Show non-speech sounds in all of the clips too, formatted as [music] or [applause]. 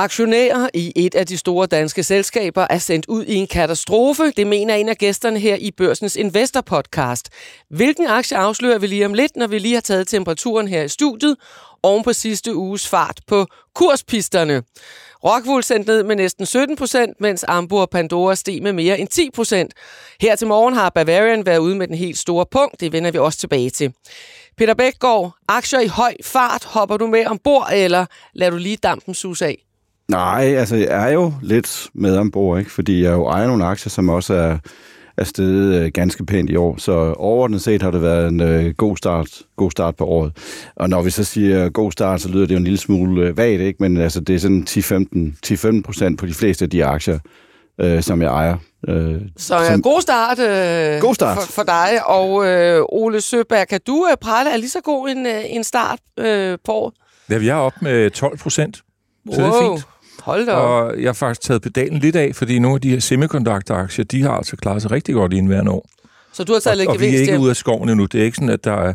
Aktionærer i et af de store danske selskaber er sendt ud i en katastrofe. Det mener en af gæsterne her i Børsens Investor Podcast. Hvilken aktie afslører vi lige om lidt, når vi lige har taget temperaturen her i studiet, oven på sidste uges fart på kurspisterne. Rockwool sendte ned med næsten 17 procent, mens Ambu og Pandora steg med mere end 10 procent. Her til morgen har Bavarian været ude med den helt store punkt. Det vender vi også tilbage til. Peter Bækgaard, aktier i høj fart. Hopper du med ombord, eller lader du lige dampen sus af? Nej, altså jeg er jo lidt med ombord, ikke? fordi jeg jo ejer nogle aktier, som også er, er steget øh, ganske pænt i år. Så overordnet set har det været en øh, god, start, god start på året. Og når vi så siger god start, så lyder det jo en lille smule øh, vagt, ikke? men altså, det er sådan 10-15 procent på de fleste af de aktier, øh, som jeg ejer. Øh, så ja, som, god start, øh, god start. For, for dig. Og øh, Ole Søberg, kan du øh, prale af lige så god en, øh, en start øh, på året? Ja, vi er op med 12 procent. Så wow. det er fint. Hold da Og jeg har faktisk taget pedalen lidt af, fordi nogle af de her semiconductor-aktier, de har altså klaret sig rigtig godt i en hver år. Så du har taget lidt og, og vi er ikke ude af skoven endnu. Det er ikke sådan, at der er,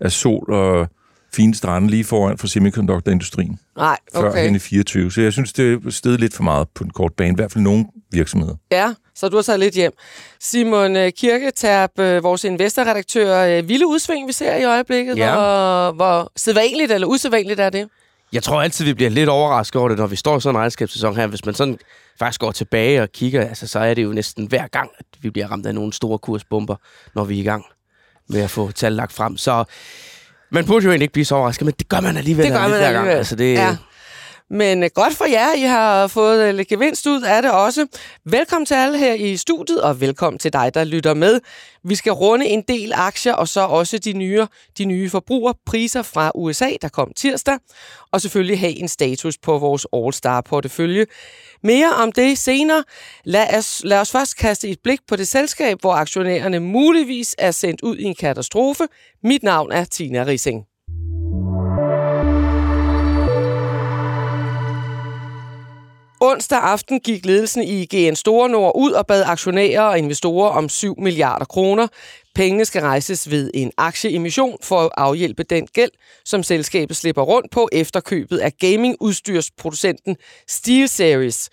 er sol og fine strande lige foran for semiconductor-industrien. Nej, okay. Før hen i 24. Så jeg synes, det er stedet lidt for meget på en kort bane. I hvert fald nogle virksomheder. Ja, så du har taget lidt hjem. Simon øh, Kirketab, øh, vores investorredaktør. Øh, vilde udsving, vi ser i øjeblikket. Ja. Hvor, hvor sædvanligt eller usædvanligt er det? Jeg tror altid, vi bliver lidt overrasket over det, når vi står i sådan en regnskabssæson her. Hvis man sådan faktisk går tilbage og kigger, altså, så er det jo næsten hver gang, at vi bliver ramt af nogle store kursbomber, når vi er i gang med at få tal lagt frem. Så man burde jo egentlig ikke blive så overrasket, men det gør man alligevel. Det gør man alligevel. Gang. Altså, det, ja. Men øh, godt for jer, I har fået øh, lidt gevinst ud af det også. Velkommen til alle her i studiet, og velkommen til dig, der lytter med. Vi skal runde en del aktier, og så også de nye, de nye forbrugerpriser fra USA, der kom tirsdag. Og selvfølgelig have en status på vores All-Star-portefølje. Mere om det senere. Lad os, lad os først kaste et blik på det selskab, hvor aktionærerne muligvis er sendt ud i en katastrofe. Mit navn er Tina Rising. Onsdag aften gik ledelsen i GN Store Nord ud og bad aktionærer og investorer om 7 milliarder kroner. Pengene skal rejses ved en aktieemission for at afhjælpe den gæld, som selskabet slipper rundt på efter købet af gamingudstyrsproducenten SteelSeries.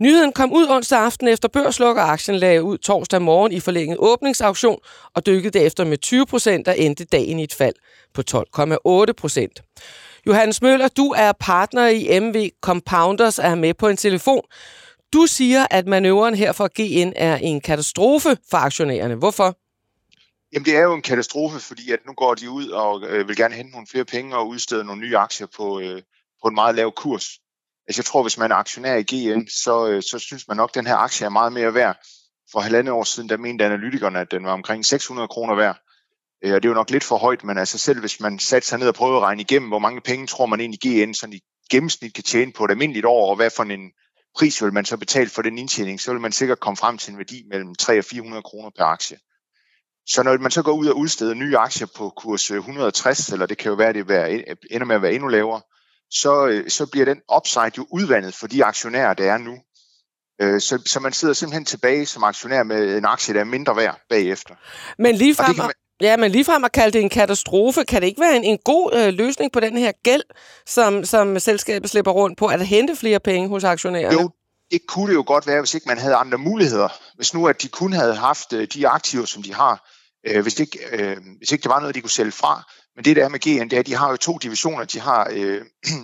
Nyheden kom ud onsdag aften efter børslukker. Aktien lagde ud torsdag morgen i forlænget åbningsauktion og dykkede derefter med 20 procent og endte dagen i et fald på 12,8 procent. Johannes Møller, du er partner i MV Compounders og er med på en telefon. Du siger, at manøvren her for GN er en katastrofe for aktionærerne. Hvorfor? Jamen det er jo en katastrofe, fordi at nu går de ud og øh, vil gerne hente nogle flere penge og udstede nogle nye aktier på, øh, på en meget lav kurs. Altså jeg tror, hvis man er aktionær i GN, så, øh, så synes man nok, at den her aktie er meget mere værd. For halvandet år siden, der mente analytikerne, at den var omkring 600 kroner værd. Øh, og det er jo nok lidt for højt, men altså selv hvis man satte sig ned og prøvede at regne igennem, hvor mange penge tror man egentlig GN sådan i gennemsnit kan tjene på et almindeligt år, og hvad for en pris vil man så betale for den indtjening, så vil man sikkert komme frem til en værdi mellem 300 og 400 kroner per aktie. Så når man så går ud og udsteder nye aktier på kurs 160, eller det kan jo være, det ender med at være endnu lavere, så, øh, så bliver den upside jo udvandet for de aktionærer, der er nu. Øh, så, så man sidder simpelthen tilbage som aktionær med en aktie, der er mindre værd bagefter. Men lige frem, man, Ja, men ligefrem at kalde det en katastrofe, kan det ikke være en, en god øh, løsning på den her gæld, som, som selskabet slipper rundt på, at hente flere penge hos aktionærerne? Jo, det kunne det jo godt være, hvis ikke man havde andre muligheder. Hvis nu, at de kun havde haft øh, de aktiver, som de har, øh, hvis, ikke, øh, hvis ikke det var noget, de kunne sælge fra. Men det der er med GN, det er, at de har jo to divisioner. De har øh, [clears throat]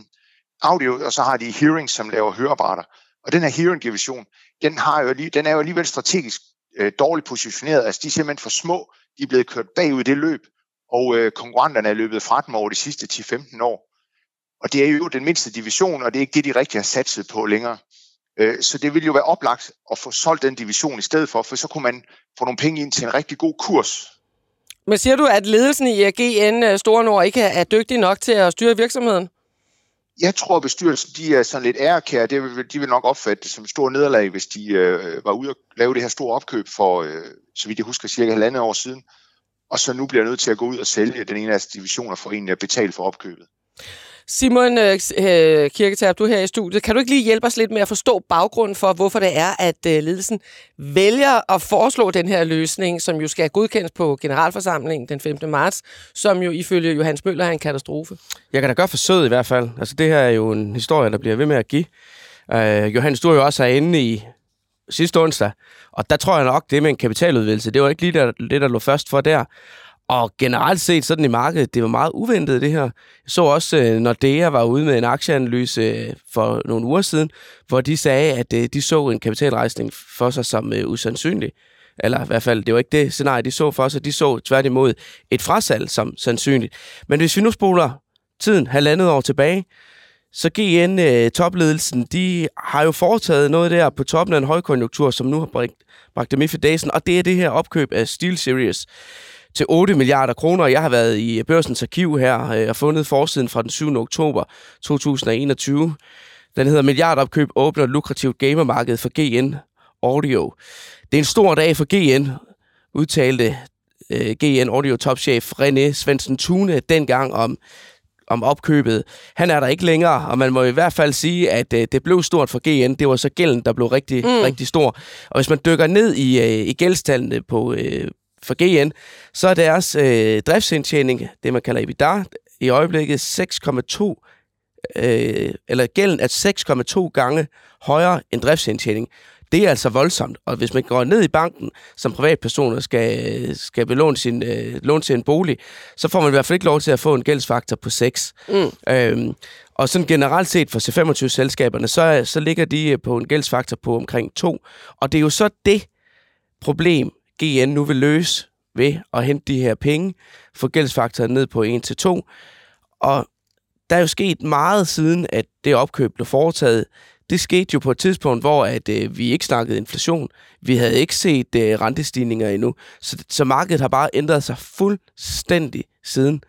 audio, og så har de hearing, som laver høreapparater. Og den her hearing-division, den, har jo, den er jo alligevel strategisk øh, dårligt positioneret. Altså, de er simpelthen for små de er blevet kørt bagud i det løb, og øh, konkurrenterne er løbet fra dem over de sidste 10-15 år. Og det er jo den mindste division, og det er ikke det, de rigtig har satset på længere. Øh, så det ville jo være oplagt at få solgt den division i stedet for, for så kunne man få nogle penge ind til en rigtig god kurs. Men siger du, at ledelsen i GN øh, Store Nord ikke er dygtig nok til at styre virksomheden? Jeg tror, at bestyrelsen de er sådan lidt ærekære. Det vil, de vil nok opfatte det som et stort nederlag, hvis de øh, var ude og lave det her store opkøb for, øh, så vidt jeg husker, cirka halvandet år siden. Og så nu bliver nødt til at gå ud og sælge den ene af deres divisioner for en at betale for opkøbet. Simon øh, øh Kirketab, du er her i studiet. Kan du ikke lige hjælpe os lidt med at forstå baggrunden for, hvorfor det er, at øh, ledelsen vælger at foreslå den her løsning, som jo skal godkendes på generalforsamlingen den 5. marts, som jo ifølge Johannes Møller er en katastrofe? Jeg kan da gøre forsøget i hvert fald. Altså det her er jo en historie, der bliver ved med at give. Øh, Johannes, du er jo også herinde i sidste onsdag, og der tror jeg nok, det med en kapitaludvidelse, det var ikke lige der, det, der lå først for der. Og generelt set sådan i markedet, det var meget uventet det her. Jeg så også, øh, når Dea var ude med en aktieanalyse øh, for nogle uger siden, hvor de sagde, at øh, de så en kapitalrejsning for sig som usandsynlig. Eller i hvert fald, det var ikke det scenarie, de så for sig. De så tværtimod et frasalg som sandsynligt. Men hvis vi nu spoler tiden halvandet år tilbage, så GN øh, topledelsen, de har jo foretaget noget der på toppen af en højkonjunktur, som nu har bragt, bragt dem i feddasen, og det er det her opkøb af Steel Series til 8 milliarder kroner. Jeg har været i børsens arkiv her øh, og fundet forsiden fra den 7. oktober 2021. Den hedder Milliardopkøb åbner lukrativt gamermarked for GN Audio. Det er en stor dag for GN, udtalte øh, GN Audio topchef René Svendsen Tune dengang om om opkøbet. Han er der ikke længere, og man må i hvert fald sige, at øh, det blev stort for GN. Det var så gælden, der blev rigtig, mm. rigtig stor. Og hvis man dykker ned i, øh, i gældstallene på, øh, for GN, så er deres øh, driftsindtjening, det man kalder EBITDA, i øjeblikket 6,2 øh, eller gælden er 6,2 gange højere end driftsindtjening. Det er altså voldsomt, og hvis man går ned i banken som privatpersoner skal, skal belåne sin, øh, låne til en bolig, så får man i hvert fald ikke lov til at få en gældsfaktor på 6. Mm. Øhm, og sådan generelt set for C25-selskaberne, så, så ligger de på en gældsfaktor på omkring 2. Og det er jo så det problem, GN nu vil løse ved at hente de her penge, få gældsfaktoren ned på 1-2. Og der er jo sket meget siden, at det opkøb blev foretaget det skete jo på et tidspunkt, hvor at, øh, vi ikke snakkede inflation. Vi havde ikke set øh, rentestigninger endnu. Så, så markedet har bare ændret sig fuldstændig siden.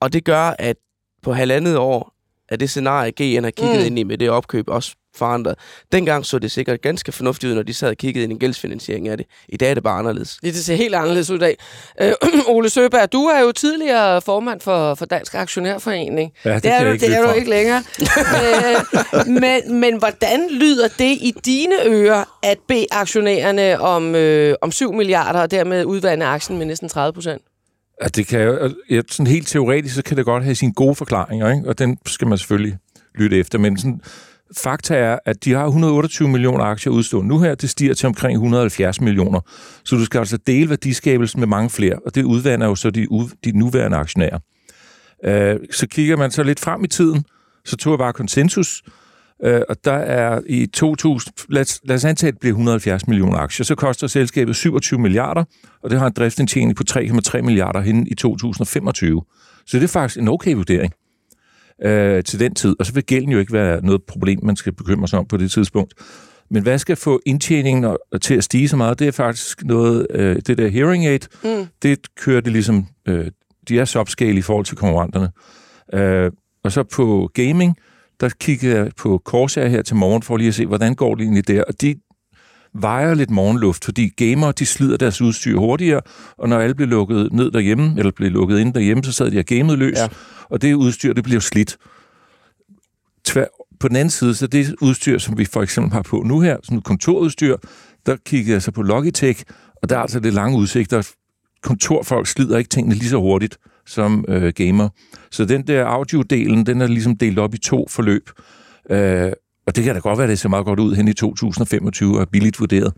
Og det gør, at på halvandet år, at det scenarie, GN har kigget mm. ind i med det opkøb, også forandret. Dengang så det sikkert ganske fornuftigt ud, når de sad og kiggede ind i en gældsfinansiering af det. I dag er det bare anderledes. Det ser helt anderledes ud i dag. Øh, [clears throat] Ole Søberg, du er jo tidligere formand for, for Dansk Aktionærforening. Ja, det, det er, du, det er du ikke længere. [laughs] øh, men, men hvordan lyder det i dine ører at bede aktionærerne om, øh, om 7 milliarder og dermed udvande aktien med næsten 30 procent? Ja, det kan jo, ja, sådan helt teoretisk, så kan det godt have sine gode forklaringer, ikke? og den skal man selvfølgelig lytte efter. Men sådan, Fakta er, at de har 128 millioner aktier udstående nu her. Det stiger til omkring 170 millioner. Så du skal altså dele værdiskabelsen med mange flere, og det udvander jo så de, de nuværende aktionærer. Øh, så kigger man så lidt frem i tiden, så tog jeg bare konsensus, øh, og der er i 2000, lad, lad os antage, at det bliver 170 millioner aktier, så koster selskabet 27 milliarder, og det har en driftsindtjening på 3,3 milliarder hen i 2025. Så det er faktisk en okay vurdering øh, til den tid. Og så vil gælden jo ikke være noget problem, man skal bekymre sig om på det tidspunkt. Men hvad skal få indtjeningen til at stige så meget? Det er faktisk noget, øh, det der hearing aid, mm. det kører det ligesom, øh, de er subscale i forhold til konkurrenterne. Øh, og så på gaming, der kigger jeg på Corsair her til morgen, for lige at se, hvordan går det egentlig der. Og de vejer lidt morgenluft, fordi gamere, de slider deres udstyr hurtigere, og når alle bliver lukket ned derhjemme, eller bliver lukket ind derhjemme, så sad de og gamet løs. Ja og det udstyr, det bliver slidt. Tvær, på den anden side, så det udstyr, som vi for eksempel har på nu her, sådan et kontorudstyr, der kigger jeg så på Logitech, og der er altså det lange udsigter. Kontorfolk slider ikke tingene lige så hurtigt som øh, gamer. Så den der audiodelen, den er ligesom delt op i to forløb. Øh, og det kan da godt være, at det ser meget godt ud hen i 2025 og er billigt vurderet.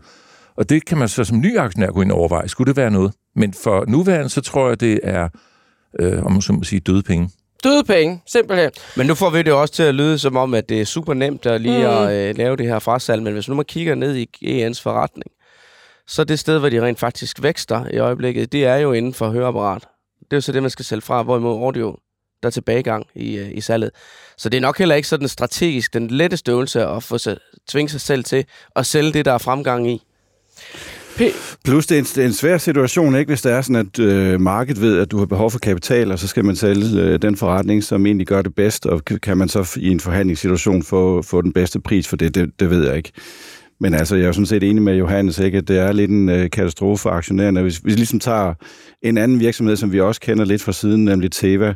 Og det kan man så som ny aktionær gå ind og overveje. Skulle det være noget? Men for nuværende, så tror jeg, det er, øh, om man så må sige, døde penge. Døde penge, simpelthen. Men nu får vi det også til at lyde som om, at det er super nemt at lige mm. at øh, lave det her frasalg. Men hvis nu man kigger ned i EN's forretning, så det sted, hvor de rent faktisk vækster i øjeblikket, det er jo inden for høreapparat. Det er jo så det, man skal sælge fra, hvorimod audio, der er tilbagegang i, øh, i salget. Så det er nok heller ikke sådan strategisk den letteste øvelse at få sig, tvinge sig selv til at sælge det, der er fremgang i. Plus det er, en, det er en svær situation, ikke, hvis det er sådan, at øh, markedet ved, at du har behov for kapital, og så skal man sælge øh, den forretning, som egentlig gør det bedst, og kan man så i en forhandlingssituation få, få den bedste pris for det, det, det ved jeg ikke. Men altså, jeg er jo sådan set enig med Johannes, ikke, at det er lidt en øh, katastrofe for aktionærerne. Hvis vi ligesom tager en anden virksomhed, som vi også kender lidt fra siden, nemlig Teva,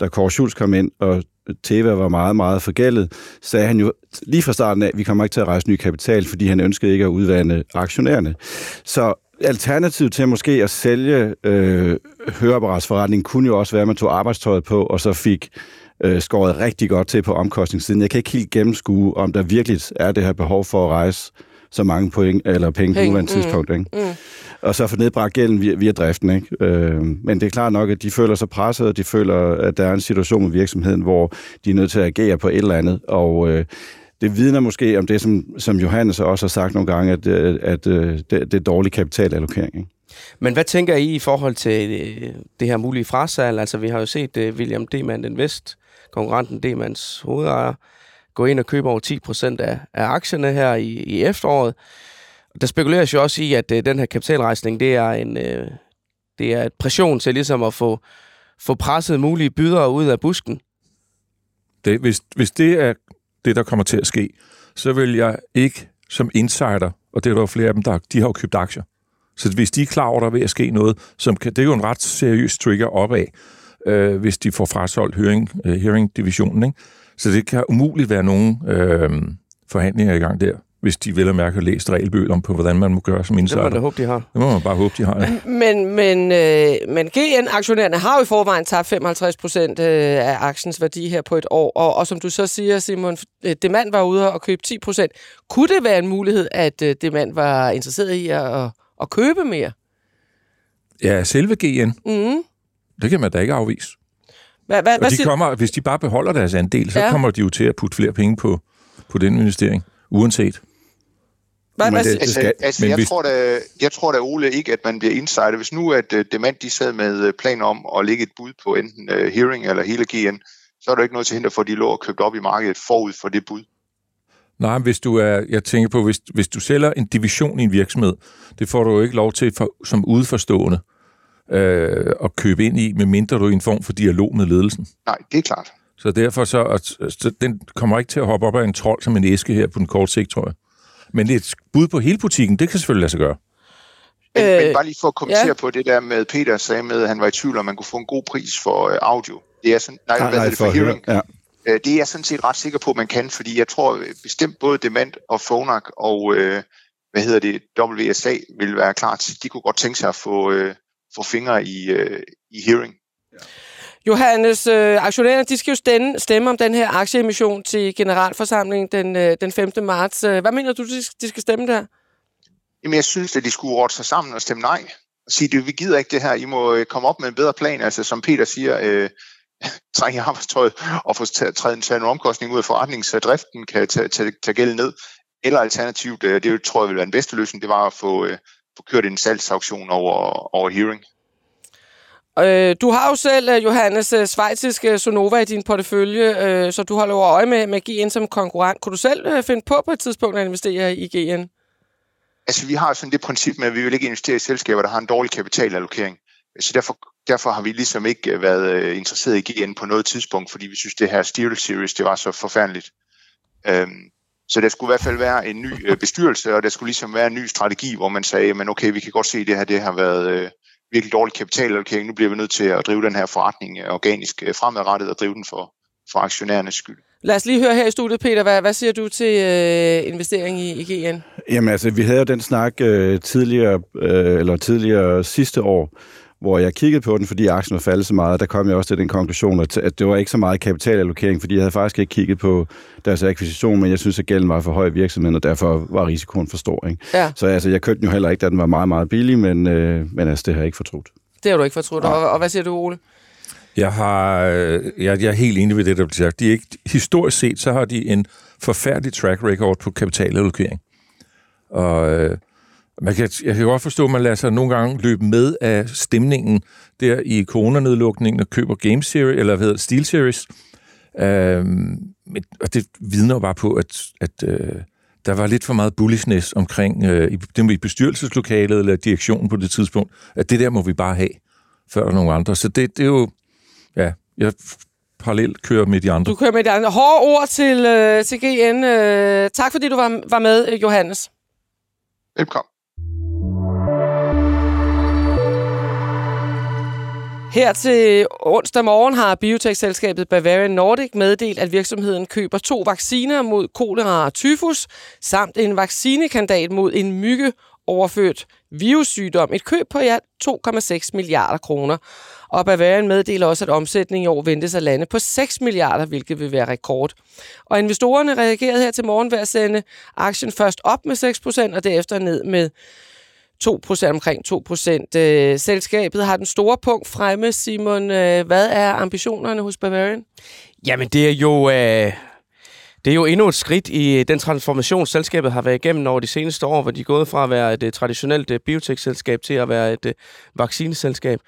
der Kåre Schultz kom ind og Teva var meget, meget forgældet, sagde han jo lige fra starten af, at vi kommer ikke til at rejse ny kapital, fordi han ønskede ikke at udvande aktionærerne. Så alternativet til måske at sælge øh, høreapparatsforretningen kunne jo også være, at man tog arbejdstøjet på, og så fik øh, skåret rigtig godt til på omkostningssiden. Jeg kan ikke helt gennemskue, om der virkelig er det her behov for at rejse så mange point, eller penge på Penge, nuværende mm, tidspunkt. Ikke? Mm. Og så få nedbragt gælden via, via driften. Ikke? Øh, men det er klart nok, at de føler sig presset, og de føler, at der er en situation med virksomheden, hvor de er nødt til at agere på et eller andet. Og øh, det vidner måske om det, som, som Johannes også har sagt nogle gange, at, øh, at øh, det, det er dårlig kapitalallokering. Ikke? Men hvad tænker I i forhold til øh, det her mulige frasalg? Altså, vi har jo set uh, William Demand Invest, konkurrenten Demands hovedejer, gå ind og købe over 10% af, af aktierne her i, i efteråret. Der spekuleres jo også i, at øh, den her kapitalrejsning, det er en øh, det er et pression til ligesom at få, få presset mulige bydere ud af busken. Det, hvis, hvis det er det, der kommer til at ske, så vil jeg ikke som insider, og det er der jo flere af dem, der de har jo købt aktier. Så hvis de er klar over, der er ved at ske noget, som kan, det er jo en ret seriøs trigger opad, øh, hvis de får frasolgt hearing, øh, hearing-divisionen. Ikke? Så det kan umuligt være nogen øh, forhandlinger i gang der, hvis de vel og mærke har læst regelbøger om på, hvordan man må gøre som Det insider. må man da håbe, de har. Det må man bare håbe, de har. Ja. Men, men, øh, men GN-aktionærerne har jo i forvejen tabt 55 procent øh, af aktiens værdi her på et år. Og, og som du så siger, Simon, øh, Demand var ude og købe 10 procent. Kunne det være en mulighed, at øh, Demand var interesseret i at, at, at købe mere? ja, selve GN, Mm. Det kan man da ikke afvise. Hvad, hvad, Og hvad de siger, kommer, hvis de bare beholder deres andel, så Ja. kommer de jo til at putte flere penge på, på den investering, uanset. hvad, Men hvad, det- siger- Altså, skal- altså men jeg, hvis- tror da, jeg tror da, Ole, ikke, at man bliver insider. Hvis nu, at uh, Demand de sad med øh, planer om at lægge et bud på enten uh, Hearing eller hele GN, så er der ikke noget til hinder for, at de lå og købt op i markedet forud for det bud. Nej, hvis du er, jeg tænker på, hvis, hvis du sælger en division i en virksomhed, det får du jo ikke lov til for, som udforstående øh, at købe ind i, medmindre du er i en form for dialog med ledelsen. Nej, det er klart. Så derfor så, at, så den kommer ikke til at hoppe op af en trold som en æske her på den korte sigt, tror jeg. Men et bud på hele butikken, det kan selvfølgelig lade sig gøre. Men, Øh, øh, men bare lige for at kommentere ja. på det der med, Peter sagde med, at han var i tvivl om, man kunne få en god pris for uh, audio. Det er sådan, nej, nej, hvad hedder det for, høre. hearing? Ja. Uh, det er jeg sådan set ret sikker på, at man kan, fordi jeg tror øh, bestemt både Demand og Phonak og, uh, hvad hedder det, WSA vil være klar til, de kunne godt tænke sig at få, uh, få fingre i, uh, i hearing. Johannes, øh, aktionærerne de skal jo stemme, stemme om den her aktieemission til generalforsamlingen den, øh, den 5. marts. Øh, Hvad mener du, de de skal stemme der? Jamen, jeg synes, at de skulle råde sig sammen og stemme nej. Og sige, det, vi gider ikke det her. I må øh, komme op med en bedre plan. Altså, som Peter siger, øh, [laughs] træk i arbejdstøjet og få taget nogle omkostninger ud af forretningen, så driften kan tage, tage, tage gælden ned. Eller alternativt, øh, det tror jeg vil være den bedste løsning, det var at få, øh, få kørt en salgsauktion over, over hearing. Øh, du har jo selv, øh, Johannes, øh, svejtiske Sonova i din portefølje, øh, så du holder jo øje med, med GN som konkurrent. Kunne du selv øh, finde på på et tidspunkt at investere i GN? Altså, vi har sådan det princip med, at vi vil ikke investere i selskaber, der har en dårlig kapitalallokering. Så derfor, derfor har vi ligesom ikke øh, været øh, interesseret i GN på noget tidspunkt, fordi vi synes, det her Steel Series, det var så forfærdeligt. Øhm, så der skulle i hvert fald være en ny øh, bestyrelse, og der skulle ligesom være en ny strategi, hvor man sagde, men okay, vi kan godt se, at det her det har været øh, virkelig dårlig kapitalallokering. Nu bliver vi nødt til at drive den her forretning øh, organisk fremadrettet og drive den for, for aktionærernes skyld. Lad os lige høre her i studiet, Peter. Hvad, hvad siger du til øh, investering i, i GN? Jamen altså, vi havde jo den snak øh, tidligere, øh, eller tidligere sidste år, hvor jeg kiggede på den, fordi aktien var faldet så meget. Der kom jeg også til den konklusion, at, det var ikke så meget kapitalallokering, fordi jeg havde faktisk ikke kigget på deres akquisition, men jeg synes, at gælden var for høj i virksomheden, og derfor var risikoen for stor. Ikke? Ja, Så altså, jeg købte den jo heller ikke, da den var meget, meget billig, men, øh, men altså, det har jeg ikke fortrudt. det har du ikke fortrudt. Og, og hvad siger du, Ole? Jeg, har, øh, jeg, jeg er helt enig ved det, der bliver sagt. De er ikke, historisk set, så har de en forfærdelig track record på kapitalallokering. Og øh, man kan, jeg kan godt forstå, at man lader sig nogle gange løbe med af stemningen der i coronanedlukningen og køber Game Series, eller hvad hedder det, Steel Series. Øh, men, og det vidner jo bare på, at, at øh, der var lidt for meget bullishness omkring øh, i, dem i bestyrelseslokalet eller direktionen på det tidspunkt, at det der må vi bare have, før der er nogen andre. Så det, det er jo, ja, jeg parallelt kører med de andre. Du kører med de andre. Hårde ord til, øh, til GN. Øh, tak fordi du var, var med, Johannes. Velkommen. Her til onsdag morgen har biotech-selskabet Bavarian Nordic meddelt, at virksomheden køber to vacciner mod kolera og tyfus, samt en vaccinekandidat mod en mygge overført virussygdom. Et køb på i alt 2,6 milliarder kroner. Og Bavarian meddeler også, at omsætningen i år ventes at lande på 6 milliarder, hvilket vil være rekord. Og investorerne reagerede her til morgen ved at sende aktien først op med 6% og derefter ned med 2% omkring 2% Øh, selskabet har den store punkt fremme. Simon, øh, hvad er ambitionerne hos Bavarian? Jamen, det er jo... Øh det er jo endnu et skridt i den transformation, selskabet har været igennem over de seneste år, hvor de er gået fra at være et øh, traditionelt øh, biotech-selskab til at være et øh, vaccineselskab.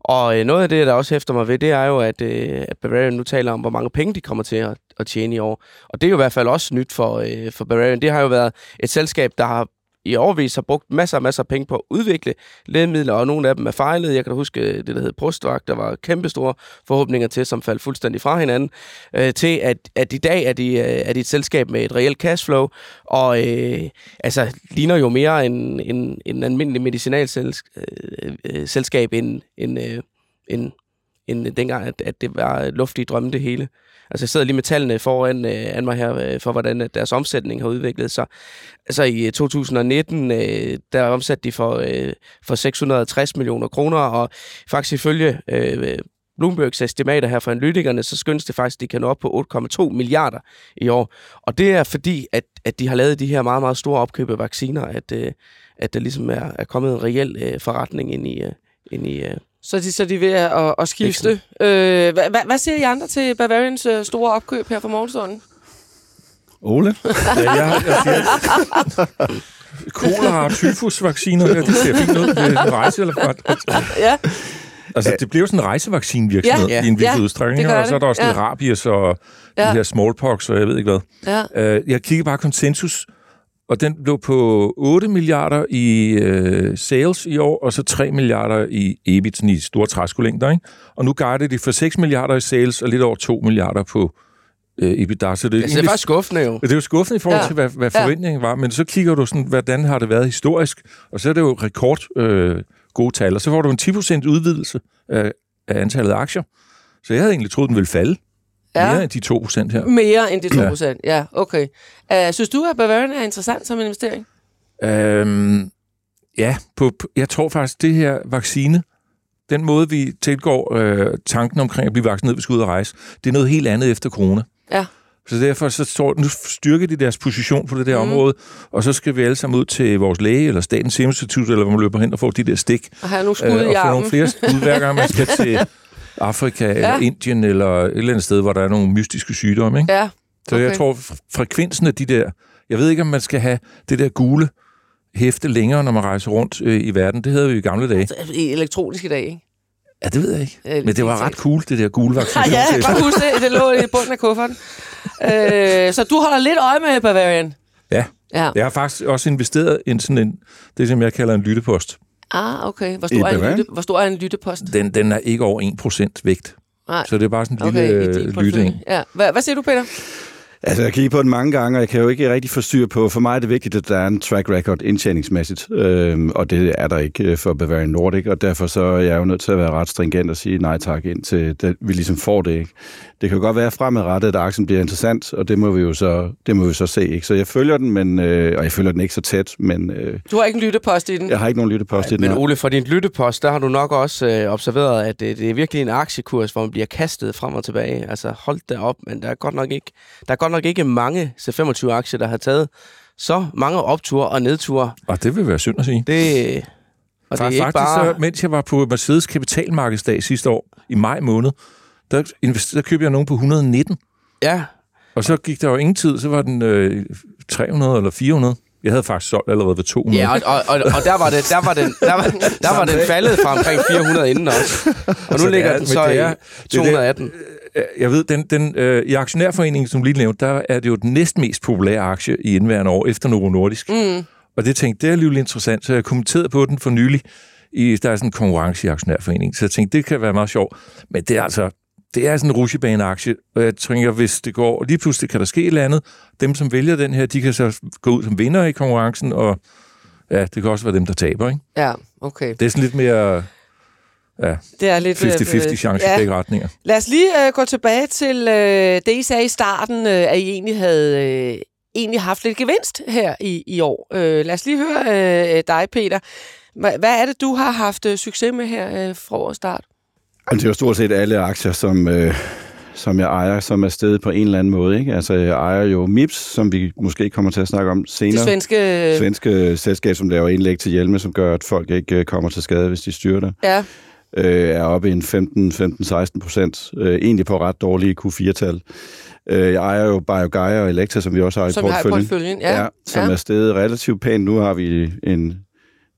Og noget af det, der også hæfter mig ved, det er jo, at, at Bavarian nu taler om, hvor mange penge de kommer til at, at tjene i år. Og det er jo i hvert fald også nyt for, for Bavarian. Det har jo været et selskab, der har i overvis har brugt masser og masser af penge på at udvikle lægemidler, og nogle af dem er fejlet. Jeg kan da huske øh, det, der hed Prostvagt, der var kæmpestore forhåbninger til, som faldt fuldstændig fra hinanden, øh, til at, at i dag er de, øh, er de et selskab med et reelt cashflow, og øh, altså ligner jo mere en, en, en almindelig medicinalselskab øh, øh end, end, øh, end, end dengang, at, at det var luftige drømme det hele. Altså jeg sidder lige med tallene foran øh, an mig her, øh, for hvordan at deres omsætning har udviklet sig. Altså i øh, 2019, øh, der omsatte de for, øh, for 660 millioner kroner, og faktisk ifølge øh, øh Bloombergs estimater her for analytikerne, så skyndes det faktisk, at de kan nå op på 8,2 milliarder i år. Og det er fordi, at, at de har lavet de her meget, meget store opkøb af vacciner, at, øh, at der ligesom er, er kommet en reel øh, forretning ind i, øh, ind i øh, så de, så de er ved at, at skifte. Øh, hvad, hvad, hvad siger I andre til Bavarians øh, store opkøb her for morgenstunden? Ole? [laughs] ja, jeg, jeg siger, [laughs] kolera og tyfusvacciner, det ser fint ud. Det er en rejse eller hvad? ja. Altså, det bliver jo sådan en rejsevaccinvirksomhed ja, i en vis ja, udstrækning, og så er der også ja. lidt rabies og ja. de her smallpox, og jeg ved ikke hvad. Ja. Uh, jeg kigger bare konsensus og den blev på 8 milliarder i øh, sales i år, og så 3 milliarder i EBIT, i store træskolængder. Ikke? Og nu guider de for 6 milliarder i sales, og lidt over 2 milliarder på øh, EBITDA. Så det, altså, det er faktisk skuffende jo. Det er jo skuffende i forhold ja. til, hvad, hvad forventningen ja. var, men så kigger du sådan, hvordan har det været historisk, og så er det jo rekord øh, gode tal, og så får du en 10% udvidelse af, af antallet af aktier. Så jeg havde egentlig troet, den ville falde. Ja. Mere end de 2 procent her. Mere end de 2 procent, ja. ja, okay. Uh, synes du, at Bavarian er interessant som investering? Øhm, ja, på, jeg tror faktisk, det her vaccine, den måde, vi tilgår øh, tanken omkring at blive vaccineret, hvis vi skal ud og rejse, det er noget helt andet efter corona. Ja. Så derfor så står, nu styrker de deres position på det der mm. område, og så skal vi alle sammen ud til vores læge, eller Statens Serum Institut, eller hvor man løber hen og får de der stik. Og have nogle skud øh, i armen. Og få nogle flere skud, hver gang man [laughs] skal til Afrika ja. eller Indien eller et eller andet sted, hvor der er nogle mystiske sygdomme. Ikke? Ja. Okay. Så jeg tror, frekvensen af de der... Jeg ved ikke, om man skal have det der gule hæfte længere, når man rejser rundt øh, i verden. Det havde vi i gamle dage. Altså, I elektronisk i dag, ikke? Ja, det ved jeg ikke. Øh, Men det var ret cool, det der gule vaccination. [laughs] ja, jeg kan huske det. Det lå i bunden af kufferten. øh, så du holder lidt øje med Bavarian? Ja. ja. Jeg har faktisk også investeret i sådan en, det som jeg kalder en lyttepost. Ah, okay. Hvor stor, er en, lytte, hvor stor er en lyttepost? Den, den er ikke over 1% vægt. Nej. Så det er bare sådan en okay, lille lytting. Ja. Hvad, hvad siger du, Peter? Altså, jeg kigger på den mange gange, og jeg kan jo ikke rigtig forstyrre på. For mig er det vigtigt, at der er en track record indtjeningsmæssigt, øhm, og det er der ikke øh, for Bavarian Nordic, og derfor så er jeg jo nødt til at være ret stringent og sige nej tak ind til, at vi ligesom får det. Ikke? Det kan godt være fremadrettet, at aktien bliver interessant, og det må vi jo så, det må vi så se. Ikke? Så jeg følger den, men, øh, og jeg følger den ikke så tæt. Men, øh, du har ikke en lyttepost i den? Jeg har ikke nogen lyttepost Ej, i den. Men Ole, for din lyttepost, der har du nok også øh, observeret, at det, det er virkelig en aktiekurs, hvor man bliver kastet frem og tilbage. Altså hold det op, men der er godt nok ikke, der er godt nok ikke mange C25-aktier, der har taget så mange opture og nedture. Og det vil være synd at sige. Det, og det er faktisk, bare... så, mens jeg var på Mercedes kapitalmarkedsdag sidste år, i maj måned, der, der købte jeg nogen på 119. Ja. Og så gik der jo ingen tid, så var den øh, 300 eller 400. Jeg havde faktisk solgt allerede ved 200. Ja, og, og, og, og der var, det, der var den, der var, der var den faldet fra omkring 400 inden også. Og nu ligger er, den så er, i 218. Det, jeg ved, den, den, øh, i Aktionærforeningen, som lige nævnte, der er det jo den næstmest populære aktie i indværende år, efter Novo Nordisk. Mm. Og det tænkte, det er alligevel interessant, så jeg kommenterede på den for nylig. I, der er sådan en konkurrence i Aktionærforeningen, så jeg tænkte, det kan være meget sjovt. Men det er altså, det er sådan en rutsjebane-aktie, og jeg tænker, hvis det går, lige pludselig kan der ske et eller andet. Dem, som vælger den her, de kan så gå ud som vinder i konkurrencen, og ja, det kan også være dem, der taber, ikke? Ja, okay. Det er sådan lidt mere ja, Det er lidt... 50-50 chance i begge retninger. Lad os lige øh, gå tilbage til øh, det, I sagde i starten, øh, at I egentlig havde øh, egentlig haft lidt gevinst her i, i år. Øh, lad os lige høre øh, dig, Peter. Hva- Hvad er det, du har haft øh, succes med her øh, fra årets start? Jamen, det er jo stort set alle aktier, som, øh, som jeg ejer, som er stedet på en eller anden måde. Ikke? Altså, jeg ejer jo MIPS, som vi måske kommer til at snakke om Det senere. svenske... Øh, Svenske selskab, som laver indlæg til hjelme, som gør, at folk ikke øh, kommer til skade, hvis de styrter. ja, øh, er oppe i en 15-16 procent, øh, egentlig på ret dårlige Q4-tal. Øh, jeg ejer jo BioGaia og Elektra, som vi også har i som jeg har i porteføljen. portføljen. Ja. ja, som ja. er steget relativt pænt. Nu har vi en,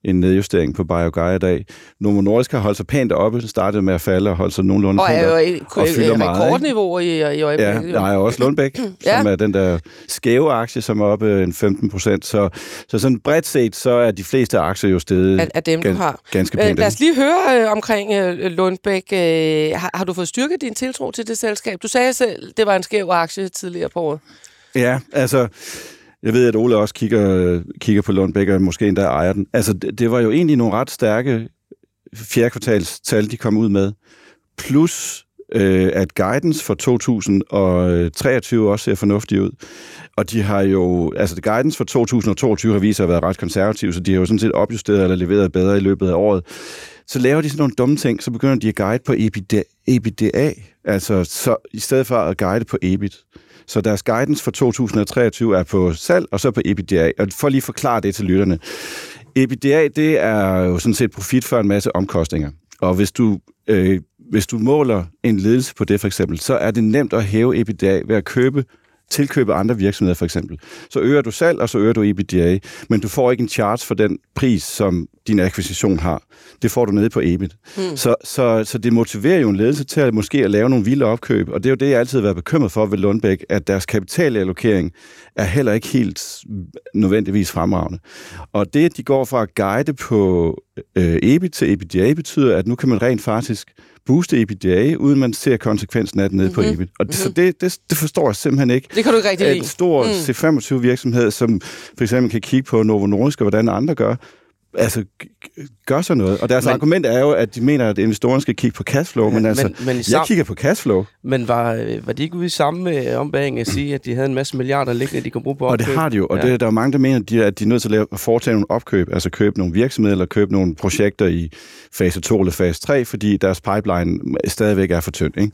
en nedjustering på BioGaia i dag. Novo Nordisk har holdt sig pænt oppe, startede med at falde og holdt sig nogenlunde Og er jo i, og fylder meget, rekordniveau i, i Ja, øjeblikket. der er også Lundbæk, [clears throat] Ja. som er den der skæve aktie, som er oppe en 15 procent. Så, så sådan bredt set, så er de fleste aktier jo steget af, af dem, du gan- har. ganske Øh, pænt. lad os lige høre øh, omkring øh, Lundbæk. Øh, har, har du fået styrket din tiltro til det selskab? Du sagde selv, det var en skæv aktie tidligere på året. Ja, altså, jeg ved, at Ole også kigger, kigger på Lundbæk, og måske endda ejer den. Altså, det, det var jo egentlig nogle ret stærke fjerdekvartalstal, de kom ud med. Plus, øh, at guidance for 2023 også ser fornuftig ud. Og de har jo, altså guidance for 2022 har vist sig at være ret konservativ, så de har jo sådan set opjusteret eller leveret bedre i løbet af året. Så laver de sådan nogle dumme ting, så begynder de at guide på EBITDA, EBITDA altså så, i stedet for at guide på EBIT. Så deres guidance for 2023 er på salg, og så på EBITDA. Og for lige at forklare det til lytterne. EBITDA, det er jo sådan set profit for en masse omkostninger. Og hvis du, øh, hvis du måler en ledelse på det for eksempel, så er det nemt at hæve EBITDA ved at købe tilkøbe andre virksomheder for eksempel. Så øger du salg, og så øger du EBITDA, men du får ikke en charge for den pris, som din akquisition har. Det får du nede på EBIT. Mm. Så, så, så det motiverer jo en ledelse til at måske at lave nogle vilde opkøb, og det er jo det, jeg altid har været bekymret for ved Lundbæk, at deres kapitalallokering er heller ikke helt nødvendigvis fremragende. Og det, at de går fra at guide på øh, EBIT til EBITDA, betyder, at nu kan man rent faktisk booste EBITDA, uden man ser konsekvensen af det nede mm-hmm. på EBIT. Og det, så det, det, det forstår jeg simpelthen ikke. Det kan du ikke rigtig lide. En stor mm. C25-virksomhed, som for eksempel kan kigge på Novo Nordisk og hvordan andre gør, altså gør så noget. Og deres Men- men, argument er jo, at de mener, at investorerne skal kigge på cashflow, men altså, men, men, i jeg sam- kigger på cashflow, men var, øh, var de ikke ude i samme øh, ombæring at sige, at de havde en masse milliarder liggende, de kunne bruge på og det opkøb? har de jo. Og Ja. det, der er mange, der mener, at de, at de er nødt til at, lave, at foretage nogle opkøb, altså købe nogle virksomheder, eller købe nogle projekter i fase 2 eller fase 3, fordi deres pipeline stadigvæk er for tynd. Ikke?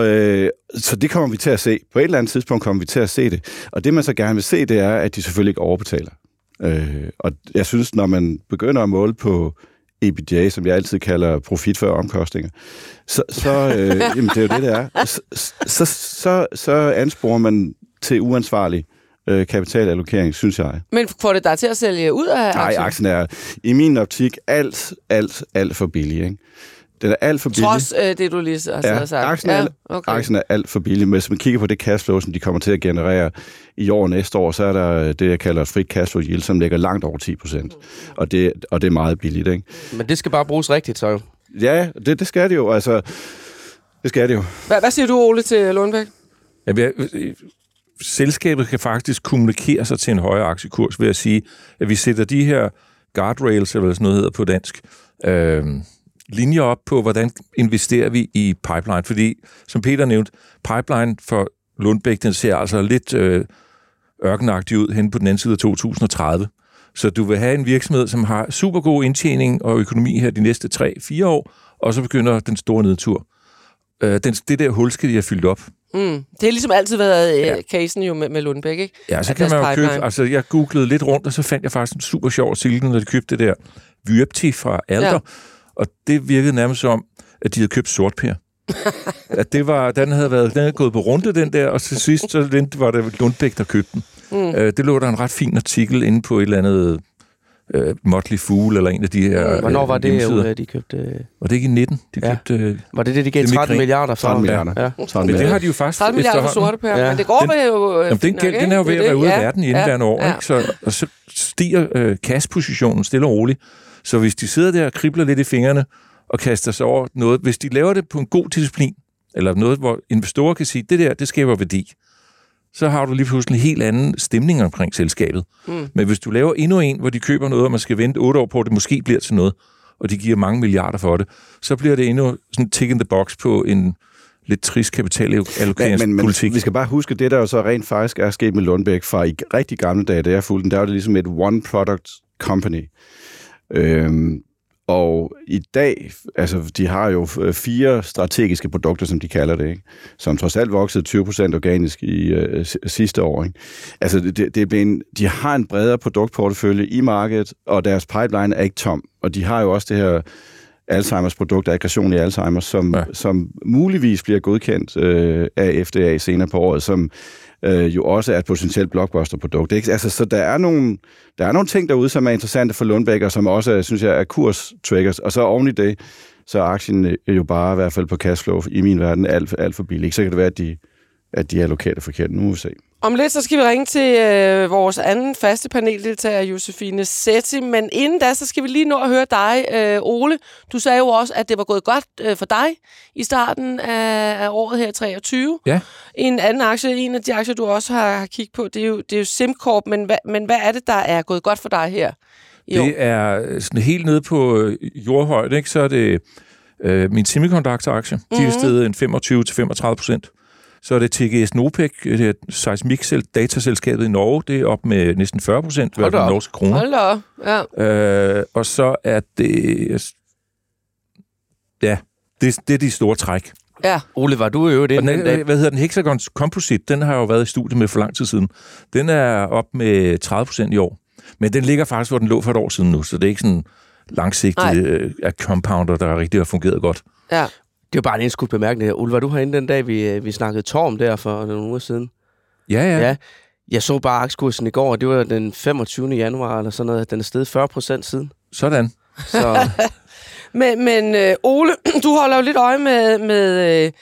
Øh, så det kommer vi til at se. På et eller andet tidspunkt kommer vi til at se det. Og det, man så gerne vil se, det er, at de selvfølgelig ikke overbetaler. Øh, og jeg synes, når man begynder at måle på EBITDA, som jeg altid kalder profit før omkostninger, så, så øh, [laughs] jamen, det er jo det, det er. Så, så, så, så ansporer man til uansvarlig øh, kapitalallokering, synes jeg. Men får det dig til at sælge ud af Nej, aktien? aktien er i min optik alt, alt, alt for billig. Ikke? Den er alt for billig. Trods øh, det, du lige har Ja, sagt. aktien er, okay. aktien er alt for billig. Men hvis man kigger på det cashflow, som de kommer til at generere i år og næste år, så er der det, jeg kalder et frit cashflow yield, som ligger langt over 10 procent. Og det, og det er meget billigt. Ikke? Men det skal bare bruges rigtigt, så jo. Ja, det, det skal det jo. Altså, det skal det jo. Hvad, hvad siger du, Ole, til Lundbæk? Jamen, jeg, øh, selskabet kan faktisk kommunikere sig til en højere aktiekurs ved at sige, at vi sætter de her guardrails, eller hvad sådan noget hedder på dansk, øh, linjer op på, hvordan investerer vi i pipeline. Fordi, som Peter nævnte, pipeline for Lundbæk, den ser altså lidt øh, ørkenagtig ud hen på den anden side af 2030. Så du vil have en virksomhed, som har super god indtjening og økonomi her de næste 3-4 år, og så begynder den store nedtur. Øh, den, det der hul skal de have fyldt op. Mm. Det har ligesom altid været øh, Ja. casen jo med, med Lundbæk, ikke? Ja, så At kan man jo købe... Altså, jeg googlede lidt rundt, og så fandt jeg faktisk en super sjov artikel, når de købte det der Vyepti fra Alder. Ja. Ja. Og det virkede nærmest som, at de havde købt sortpær. [laughs] at det var, den havde, været, den havde gået på runde, den der, og til sidst så den- var det Lundbæk, der købte den. Mm. Øh, det lå der en ret fin artikel inde på et eller andet øh, Motley Fool, eller en af de her Hvornår øh, var det, hjemmesider. De købte... øh, Var det ikke i 19? De Ja. købte... Øh, Var det det, de gav Det er 13 Mikring. milliarder for? 13 milliarder. Ja. 13 men det har de jo faktisk 30 milliarder for sorte pærer, Ja. men det går Den- vel jo... øh, Jamen, den, gæld, den er jo ved Det at være ude af ja, verden i ja, indværende år, ja. ikke? Så, og så stiger øh, cashpositionen stille og roligt. Så hvis de sidder der og kribler lidt i fingrene og kaster sig over noget, hvis de laver det på en god disciplin, eller noget, hvor investorer kan sige, det der, det skaber værdi, så har du lige pludselig en helt anden stemning omkring selskabet. Mm. Men hvis du laver endnu en, hvor de køber noget, og man skal vente otte år på, at det måske bliver til noget, og de giver mange milliarder for det, så bliver det endnu sådan tick in the box på en lidt trist kapitalallokeringspolitik. Men, men vi skal bare huske, det der jo så rent faktisk er sket med Lundbæk fra i rigtig gamle dage, da jeg fulgte den, der var det ligesom et one-product company. Øhm, og i dag, altså de har jo øh, fire strategiske produkter, som de kalder det, ikke? som trods alt voksede 20% organisk i øh, sidste år. Ikke? Altså det, det er en, de har en bredere produktportefølje i markedet, og deres pipeline er ikke tom. Og de har jo også det her Alzheimers produkt, aggression i Alzheimer, som, ja. som muligvis bliver godkendt øh, af FDA senere på året, som øh, jo også er et potentielt blockbuster-produkt. Ikke? Altså, så der er, nogle, der er nogle ting derude, som er interessante for Lundbæk, og som også, synes jeg, er kurs-triggers. Og så oven i det, så er aktien jo bare, i hvert fald på cashflow, i min verden, alt, alt for billig. Så kan det være, at de, at de allokerer det forkert. Nu må vi se. Om lidt så skal vi ringe til øh, vores anden faste paneldeltager, Josefine Setti. Men inden da, så skal vi lige nå at høre dig, øh, Ole. Du sagde jo også, at det var gået godt øh, for dig i starten af, af året her 23. Ja. En anden aktie, en af de aktier, du også har, har kigget på, det er jo, det er jo SimCorp. Men, hva, men hvad er det, der er gået godt for dig her? I det er sådan helt nede på øh, jordhøjde, ikke? Så er det øh, min semiconductor-aktie. Mm-hmm. De er mhm. steget en 25-35 procent. Så er det TGS Nopec, det er seismik-dataselskabet i Norge, det er op med næsten 40 procent, hvad den norske kroner. Hold da ja. Øh, og så er det... Ja, det, det er de store træk. Ja. Ole, var du jo det den, den? Hvad hedder den? Hexagon Composite, den har jo været i studiet med for lang tid siden. Den er op med 30 procent i år. Men den ligger faktisk, hvor den lå for et år siden nu, så det er ikke sådan langsigtet øh, compounder, der rigtig har fungeret godt. Ja. Det er bare en indskudt bemærkning. Ole, var du herinde den dag, vi, øh, vi snakkede Torm der for nogle uger siden? Ja, ja. ja. Jeg så bare aktiekursen i går, og det var den 25. januar eller sådan noget. Den er steget 40 procent siden. Sådan. Så. [laughs] men men uh, Ole, [clears throat] du holder jo lidt øje med, med, uh,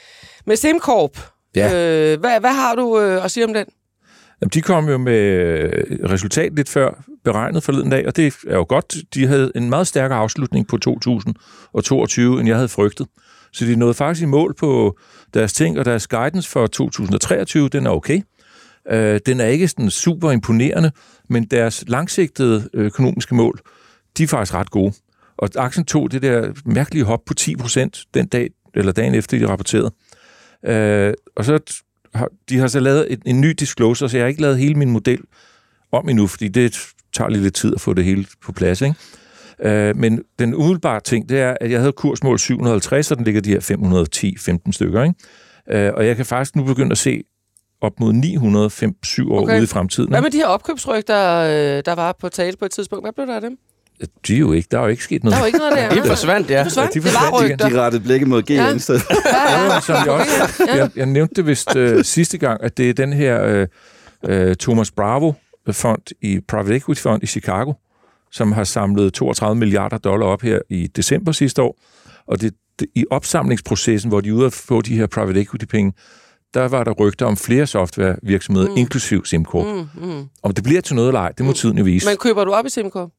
med SimCorp. Ja. Uh, hvad, hvad har du uh, at sige om den? Jamen, de kom jo med resultat lidt før beregnet forleden dag, og det er jo godt. De havde en meget stærkere afslutning på 2022, end jeg havde frygtet. Så de nåede faktisk i mål på deres ting, og deres guidance for 2023, den er okay. Øh, den er ikke sådan super imponerende, men deres langsigtede økonomiske mål, de er faktisk ret gode. Og aktien tog det der mærkelige hop på 10% den dag, eller dagen efter, de rapporterede. Øh, og så har, de har så lavet en, en ny disclosure, så jeg har ikke lavet hele min model om endnu, fordi det tager lidt tid at få det hele på plads. Ikke? Øh, men den umiddelbare ting, det er, at jeg havde kursmål 750, og den ligger de her 510-15 stykker. Ikke? Øh, og jeg kan faktisk nu begynde at se op mod 905 år okay. ude i fremtiden. Hvad med de her opkøbsrygter, øh, der var på tale på et tidspunkt? Hvad blev der af dem? De er jo ikke, der er jo ikke sket noget. Der var ikke noget der. [laughs] de forsvandt, ja. De forsvandt. Ja, de forsvandt det var rygter. De rettede blikket mod GN ja. sted. ja, ja. Som jeg, også, jeg, jeg nævnte det vist uh, sidste gang, at det er den her uh, uh, Thomas Bravo fond i Private Equity Fund i Chicago, som har samlet 32 milliarder dollar op her i december sidste år. Og det, det, i opsamlingsprocessen, hvor de er ude at få de her private equity-penge, der var der rygter om flere softwarevirksomheder, mm. inklusiv SimCorp. Mm, mm. Om det bliver til noget eller ej, det må mm. tiden jo vise. Men køber du op i SimCorp?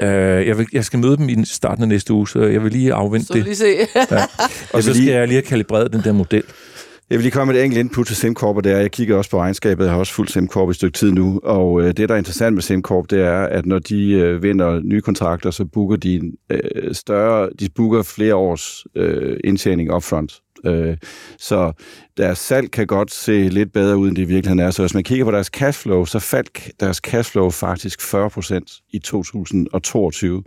Uh, jeg, vil, jeg skal møde dem i starten af næste uge, så jeg vil lige afvente så det. Lige se. ja. [laughs] Og så skal jeg lige have kalibreret den der model. Jeg vil lige komme med et enkelt input til SimCorp, og det er, jeg kigger også på regnskabet, jeg har også fuldt SimCorp i et stykke tid nu, og øh, det, der er interessant med SimCorp, det er, at når de øh, vinder nye kontrakter, så booker de øh, større, de booker flere års øh, indtjening upfront. Øh, så deres salg kan godt se lidt bedre ud, end det i virkeligheden er. Så hvis man kigger på deres cashflow, så faldt deres cashflow faktisk 40% i 2022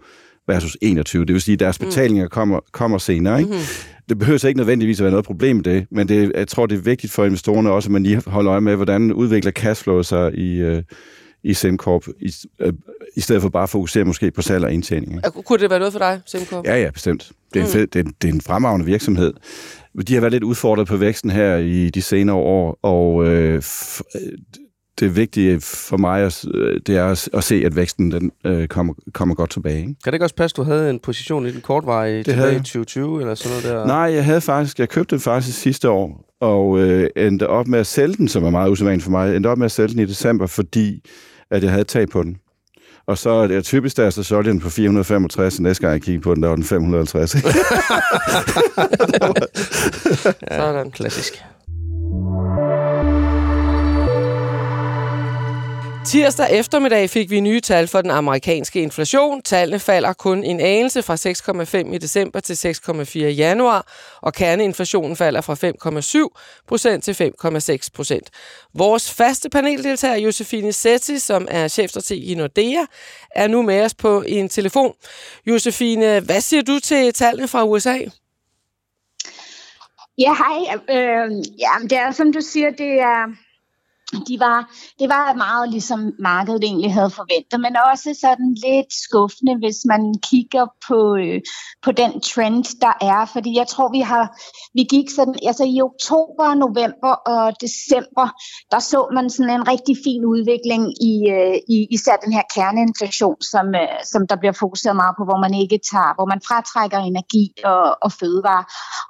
versus 21. Det vil sige, at deres mm. betalinger kommer, kommer senere. Ikke? Mm-hmm det behøver så ikke nødvendigvis at være noget problem med det, men det, jeg tror, det er vigtigt for investorerne også, at man lige holder øje med, hvordan udvikler cashflow sig i, øh, i SimCorp, i, øh, i stedet for bare at fokusere måske på salg og indtjening. Ikke? Kunne det være noget for dig, SimCorp? Ja, ja, bestemt. Det er, en mm. fed, det, er, det er en fremragende virksomhed. De har været lidt udfordret på væksten her i de senere år, og øh, det vigtige for mig er, det er at se, at væksten den, øh, kommer, kommer godt tilbage. Ikke? Kan det ikke også passe, at du havde en position i den kortvarige tilbage havde... i 2020 eller sådan noget der? Nej, jeg havde faktisk, jeg købte den faktisk sidste år, og øh, endte op med at sælge den, som er meget usædvanligt for mig, endte op med at sælge den i december, fordi at jeg havde tag på den. Og så er det typisk, der så solgte den på 465, og næste gang jeg kiggede på den, der var den 550. [laughs] [laughs] ja, Sådan. Klassisk. Tirsdag eftermiddag fik vi nye tal for den amerikanske inflation. Tallene falder kun en anelse fra 6,5 i december til 6,4 i januar, og kerneinflationen falder fra 5,7 procent til 5,6 procent. Vores faste paneldeltager, Josefine Setti, som er chefstrateg i Nordea, er nu med os på en telefon. Josefine, hvad siger du til tallene fra USA? Ja, hej. Øh, ja, det er som du siger, det er de var, det var meget ligesom markedet egentlig havde forventet, men også sådan lidt skuffende, hvis man kigger på, øh, på den trend, der er. Fordi jeg tror, vi har vi gik sådan, altså i oktober, november og december, der så man sådan en rigtig fin udvikling i, øh, i især den her kerneinflation, som, øh, som der bliver fokuseret meget på, hvor man ikke tager, hvor man fratrækker energi og, og fødevare.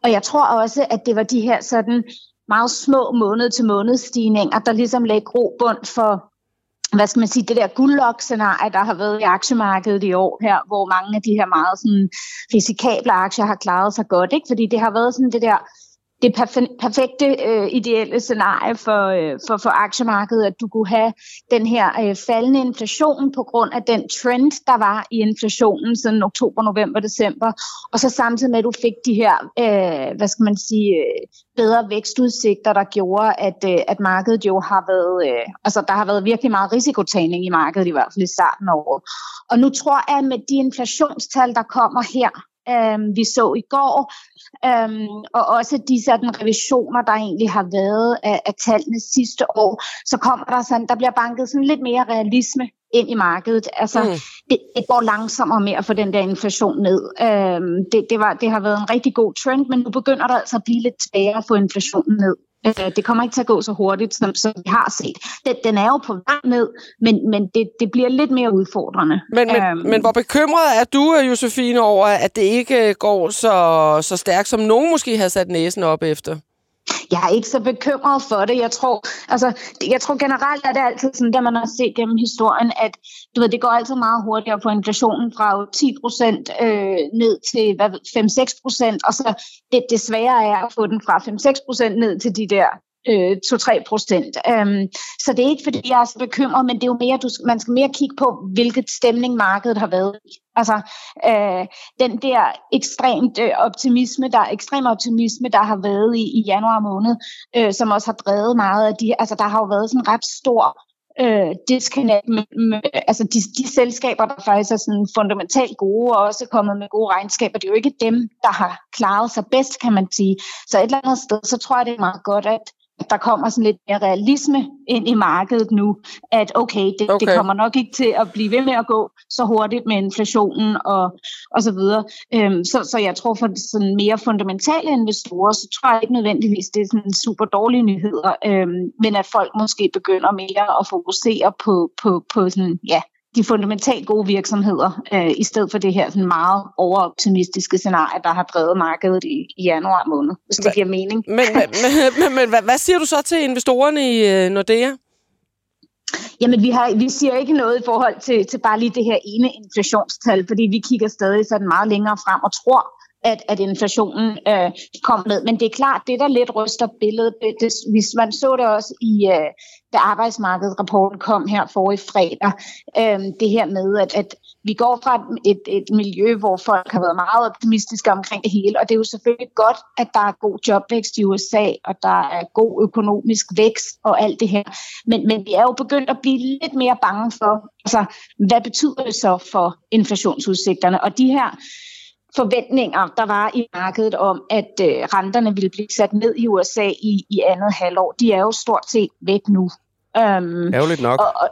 Og jeg tror også, at det var de her sådan meget små måned-til-måned stigninger, der ligesom lagde grobund for hvad skal man sige, det der guldlok-scenarie, der har været i aktiemarkedet i år her, hvor mange af de her meget sådan, risikable aktier har klaret sig godt, ikke? fordi det har været sådan det der det perfekte øh, ideelle scenarie for, øh, for, for aktiemarkedet, at du kunne have den her øh, faldende inflation på grund af den trend, der var i inflationen siden oktober, november, december, og så samtidig med, at du fik de her, øh, hvad skal man sige, øh, bedre vækstudsigter, der gjorde, at, øh, at markedet jo har været, øh, altså der har været virkelig meget risikotagning i markedet, i hvert fald i starten af året. Og nu tror jeg, at med de inflationstal, der kommer her, øh, vi så i går, øh, og også de sådan revisioner, der egentlig har været af, af tallene sidste år, så kommer der sådan, der bliver banket sådan lidt mere realisme ind i markedet. Altså, mm. det, det går langsommere med at få den der inflation ned. Øhm, det, det, var, det har været en rigtig god trend, men nu begynder der altså at blive lidt sværere at få inflationen ned. Øh, det kommer ikke til at gå så hurtigt, som, som vi har set. Den, den er jo på vej ned, men, men det, det bliver lidt mere udfordrende. Men, men, øhm, men hvor bekymret er du, Josefine, over, at det ikke går så, så stærkt, som nogen måske har sat næsen op efter? Jeg er ikke så bekymret for det. Jeg tror, altså, jeg tror generelt at det altid sådan, at man har set gennem historien, at du ved, det går altid meget hurtigere på inflationen fra 10 procent øh, ned til 5-6 procent, og så det, det svære er at få den fra 5-6 procent ned til de der øh, 2-3 procent. Um, så det er ikke, fordi jeg er så bekymret, men det er jo mere, du, man skal mere kigge på, hvilket stemning markedet har været i. Altså, øh, den der ekstremt øh, optimisme, der ekstrem optimisme, der har været i, i januar måned, øh, som også har drevet meget af de, altså der har jo været sådan en ret stor øh, disconnect med, med altså de, de selskaber, der faktisk er sådan fundamentalt gode og også kommet med gode regnskaber, det er jo ikke dem, der har klaret sig bedst, kan man sige. Så et eller andet sted, så tror jeg, det er meget godt, at der kommer sådan lidt mere realisme ind i markedet nu, at okay det, okay, det kommer nok ikke til at blive ved med at gå så hurtigt med inflationen og, og så videre. Øhm, så, så jeg tror for sådan mere fundamentale investorer, så tror jeg ikke nødvendigvis, det er sådan super dårlige nyheder, øhm, men at folk måske begynder mere at fokusere på, på, på sådan, ja, de fundamentalt gode virksomheder, øh, i stedet for det her sådan meget overoptimistiske scenarie, der har drevet markedet i, i januar måned, hvis det giver mening. [laughs] Men, men, men, men hvad, hvad siger du så til investorerne i øh, Nordea? Jamen, vi, har, vi siger ikke noget i forhold til, til bare lige det her ene inflationstal, fordi vi kigger stadig sådan meget længere frem og tror, at, at inflationen øh, kom ned. Men det er klart, det der lidt ryster billedet, det, det, hvis man så det også i, øh, da arbejdsmarkedsrapporten kom her for i fredag, øh, det her med, at, at vi går fra et, et miljø, hvor folk har været meget optimistiske omkring det hele, og det er jo selvfølgelig godt, at der er god jobvækst i USA, og der er god økonomisk vækst og alt det her. Men, men vi er jo begyndt at blive lidt mere bange for, altså, hvad betyder det så for inflationsudsigterne? Og de her forventninger, der var i markedet om, at øh, renterne ville blive sat ned i USA i, i andet halvår, de er jo stort set væk nu. Um, ærgerligt nok. Og, og,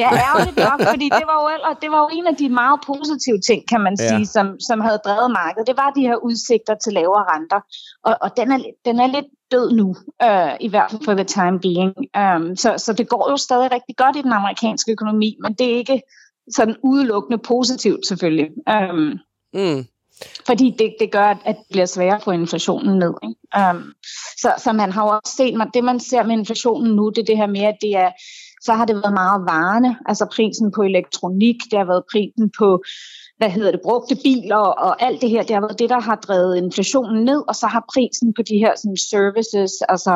ja, ærgerligt nok, fordi det var, jo, det var jo en af de meget positive ting, kan man ja. sige, som, som havde drevet markedet. Det var de her udsigter til lavere renter, og, og den, er, den er lidt død nu, uh, i hvert fald for the time being. Um, så, så det går jo stadig rigtig godt i den amerikanske økonomi, men det er ikke sådan udelukkende positivt selvfølgelig. Um, mm. Fordi det, det gør, at det bliver sværere at få inflationen ned. Ikke? Um, så, så man har jo også set, det man ser med inflationen nu, det er det her med, at det er, så har det været meget varende, altså prisen på elektronik, det har været prisen på hvad hedder det, brugte biler og alt det her, det har været det, der har drevet inflationen ned, og så har prisen på de her sådan, services, altså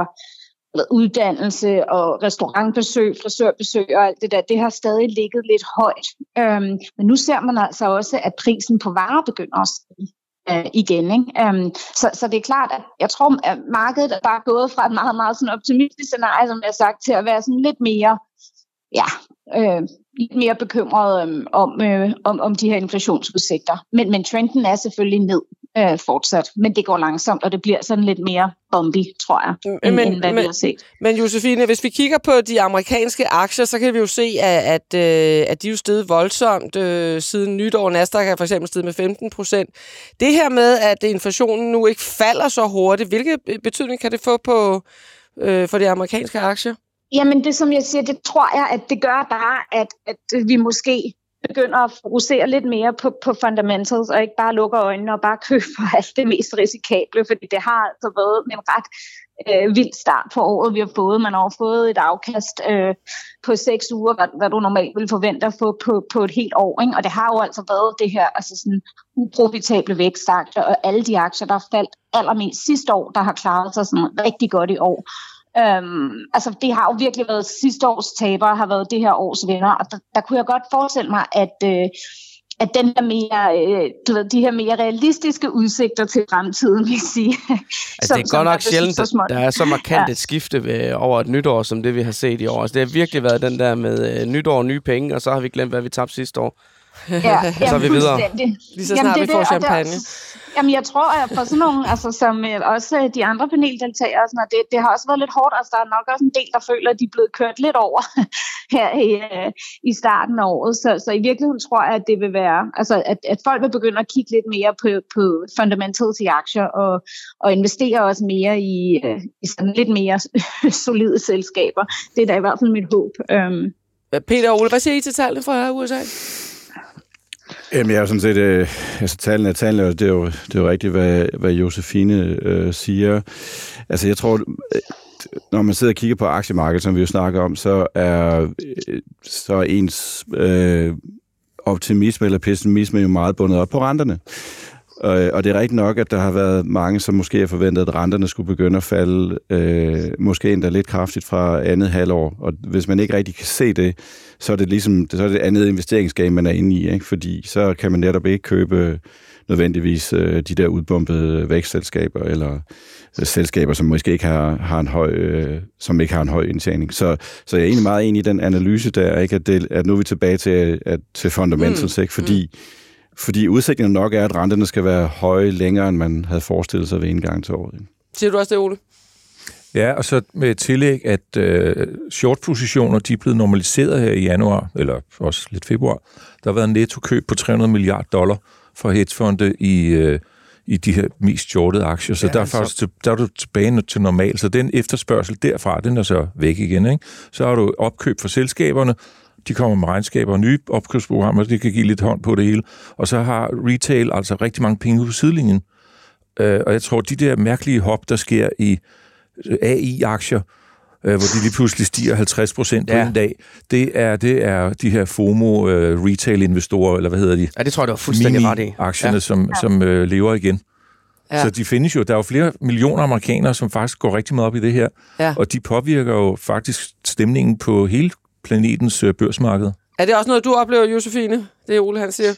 uddannelse og restaurantbesøg, frisørbesøg og alt det der, det har stadig ligget lidt højt. Øhm, men nu ser man altså også, at prisen på varer begynder at stige øh, igen. Ikke? Øhm, så, så det er klart, at jeg tror, at markedet er bare gået fra et meget, meget sådan optimistisk scenarie, som jeg har sagt, til at være sådan lidt mere, ja, øh, lidt mere bekymret øh, om, øh, om, om de her inflationsudsigter. Men, men trenden er selvfølgelig ned øh, fortsat, men det går langsomt, og det bliver sådan lidt mere bumpy, tror jeg, end, men, end hvad men, vi har set. Men Josefine, hvis vi kigger på de amerikanske aktier, så kan vi jo se, at, at, øh, at de er jo steget voldsomt øh, siden nytår. Nasdaq er for eksempel steget med 15 procent. Det her med, at inflationen nu ikke falder så hurtigt, hvilke betydning kan det få på øh, for de amerikanske aktier? Jamen det, som jeg siger, det tror jeg, at det gør bare, at, at vi måske begynder at fokusere lidt mere på, på fundamentals, og ikke bare lukker øjnene og bare køber [laughs] alt det mest risikable, fordi det har altså været en ret øh, vild start på året, vi har fået. Man har fået et afkast øh, på seks uger, hvad, hvad du normalt ville forvente at få på, på et helt år. Ikke? Og det har jo altså været det her altså sådan uprofitable vækstaktier, og alle de aktier, der er faldt allermest sidste år, der har klaret sig sådan rigtig godt i år. Øhm, altså det har jo virkelig været sidste års tabere, har været det her års vinder, og der, der kunne jeg godt forestille mig, at, øh, at den der mere, øh, du ved, de her mere realistiske udsigter til fremtiden, vil sige. [laughs] Altså, som, det er godt nok sjældent, at der er så markant ja. et skifte ved, over et nytår, som det vi har set i år. Altså, det har virkelig været den der med øh, nytår og nye penge, og så har vi glemt, hvad vi tabte sidste år. Ja, [laughs] så er vi videre. Lige så snart jamen, det, vi får det, champagne. Der, jamen, jeg tror, at for sådan nogle, altså, som øh, også øh, de andre paneldeltagere, sådan, det, det har også været lidt hårdt. Altså, der er nok også en del, der føler, at de er blevet kørt lidt over [laughs] her i, øh, i starten af året. Så, så i virkeligheden tror jeg, at det vil være, altså, at, at folk vil begynde at kigge lidt mere på, på fundamentals i aktier, og, og investere også mere i, i sådan lidt mere [laughs] solide selskaber. Det er da i hvert fald mit håb. Um, Peter og Ole, hvad siger I til tallene fra USA? Jamen, jeg er sådan set... Øh, altså, talen er talen, og det er jo, det er jo rigtigt, hvad, hvad Josefine øh, siger. Altså, jeg tror, øh, når man sidder og kigger på aktiemarkedet, som vi jo snakker om, så er, øh, så er ens øh, optimisme eller pessimisme jo meget bundet op på renterne. Øh, og det er rigtigt nok, at der har været mange, som måske har forventet, at renterne skulle begynde at falde, øh, måske endda lidt kraftigt fra andet halvår. Og hvis man ikke rigtig kan se det, så er det ligesom så er det andet investeringsgame, man er inde i. Ikke? Fordi så kan man netop ikke købe nødvendigvis øh, de der udbumpede vækstselskaber, eller øh, selskaber, som måske ikke har, har en høj, øh, som ikke har en høj indtjening. Så, så jeg er egentlig meget enig i den analyse der, ikke? At, det, at nu er vi tilbage til, at, til fundamentals, mm. ikke? fordi mm fordi udsigten nok er, at renterne skal være høje længere, end man havde forestillet sig ved indgang til året. Siger du også det, Ole? Ja, og så med tillæg, at øh, short-positioner de er blevet normaliseret her i januar, eller også lidt februar. Der har været en netto-køb på 300 milliarder dollar for hedgefonde i, øh, i de her mest shortede aktier. Så ja, der, er faktisk, så... der er du tilbage til normal. Så den efterspørgsel derfra, den er så væk igen. Ikke? Så har du opkøb for selskaberne, de kommer med regnskaber og nye opkøbsprogrammer, det kan give lidt hånd på det hele. Og så har retail altså rigtig mange penge på sidelinjen. Øh, og jeg tror, de der mærkelige hop, der sker i øh, AI-aktier, øh, hvor de lige pludselig stiger 50 procent på ja. en dag, det er, det er de her FOMO-retail-investorer, eller hvad hedder de? Ja, det tror jeg, det var fuldstændig ret i. aktierne, ja. som, som øh, lever igen. Ja. Så de findes jo. Der er jo flere millioner amerikanere, som faktisk går rigtig meget op i det her. Ja. Og de påvirker jo faktisk stemningen på hele planetens øh, børsmarked. Er det også noget, du oplever, Josefine? Det er Ole, han siger.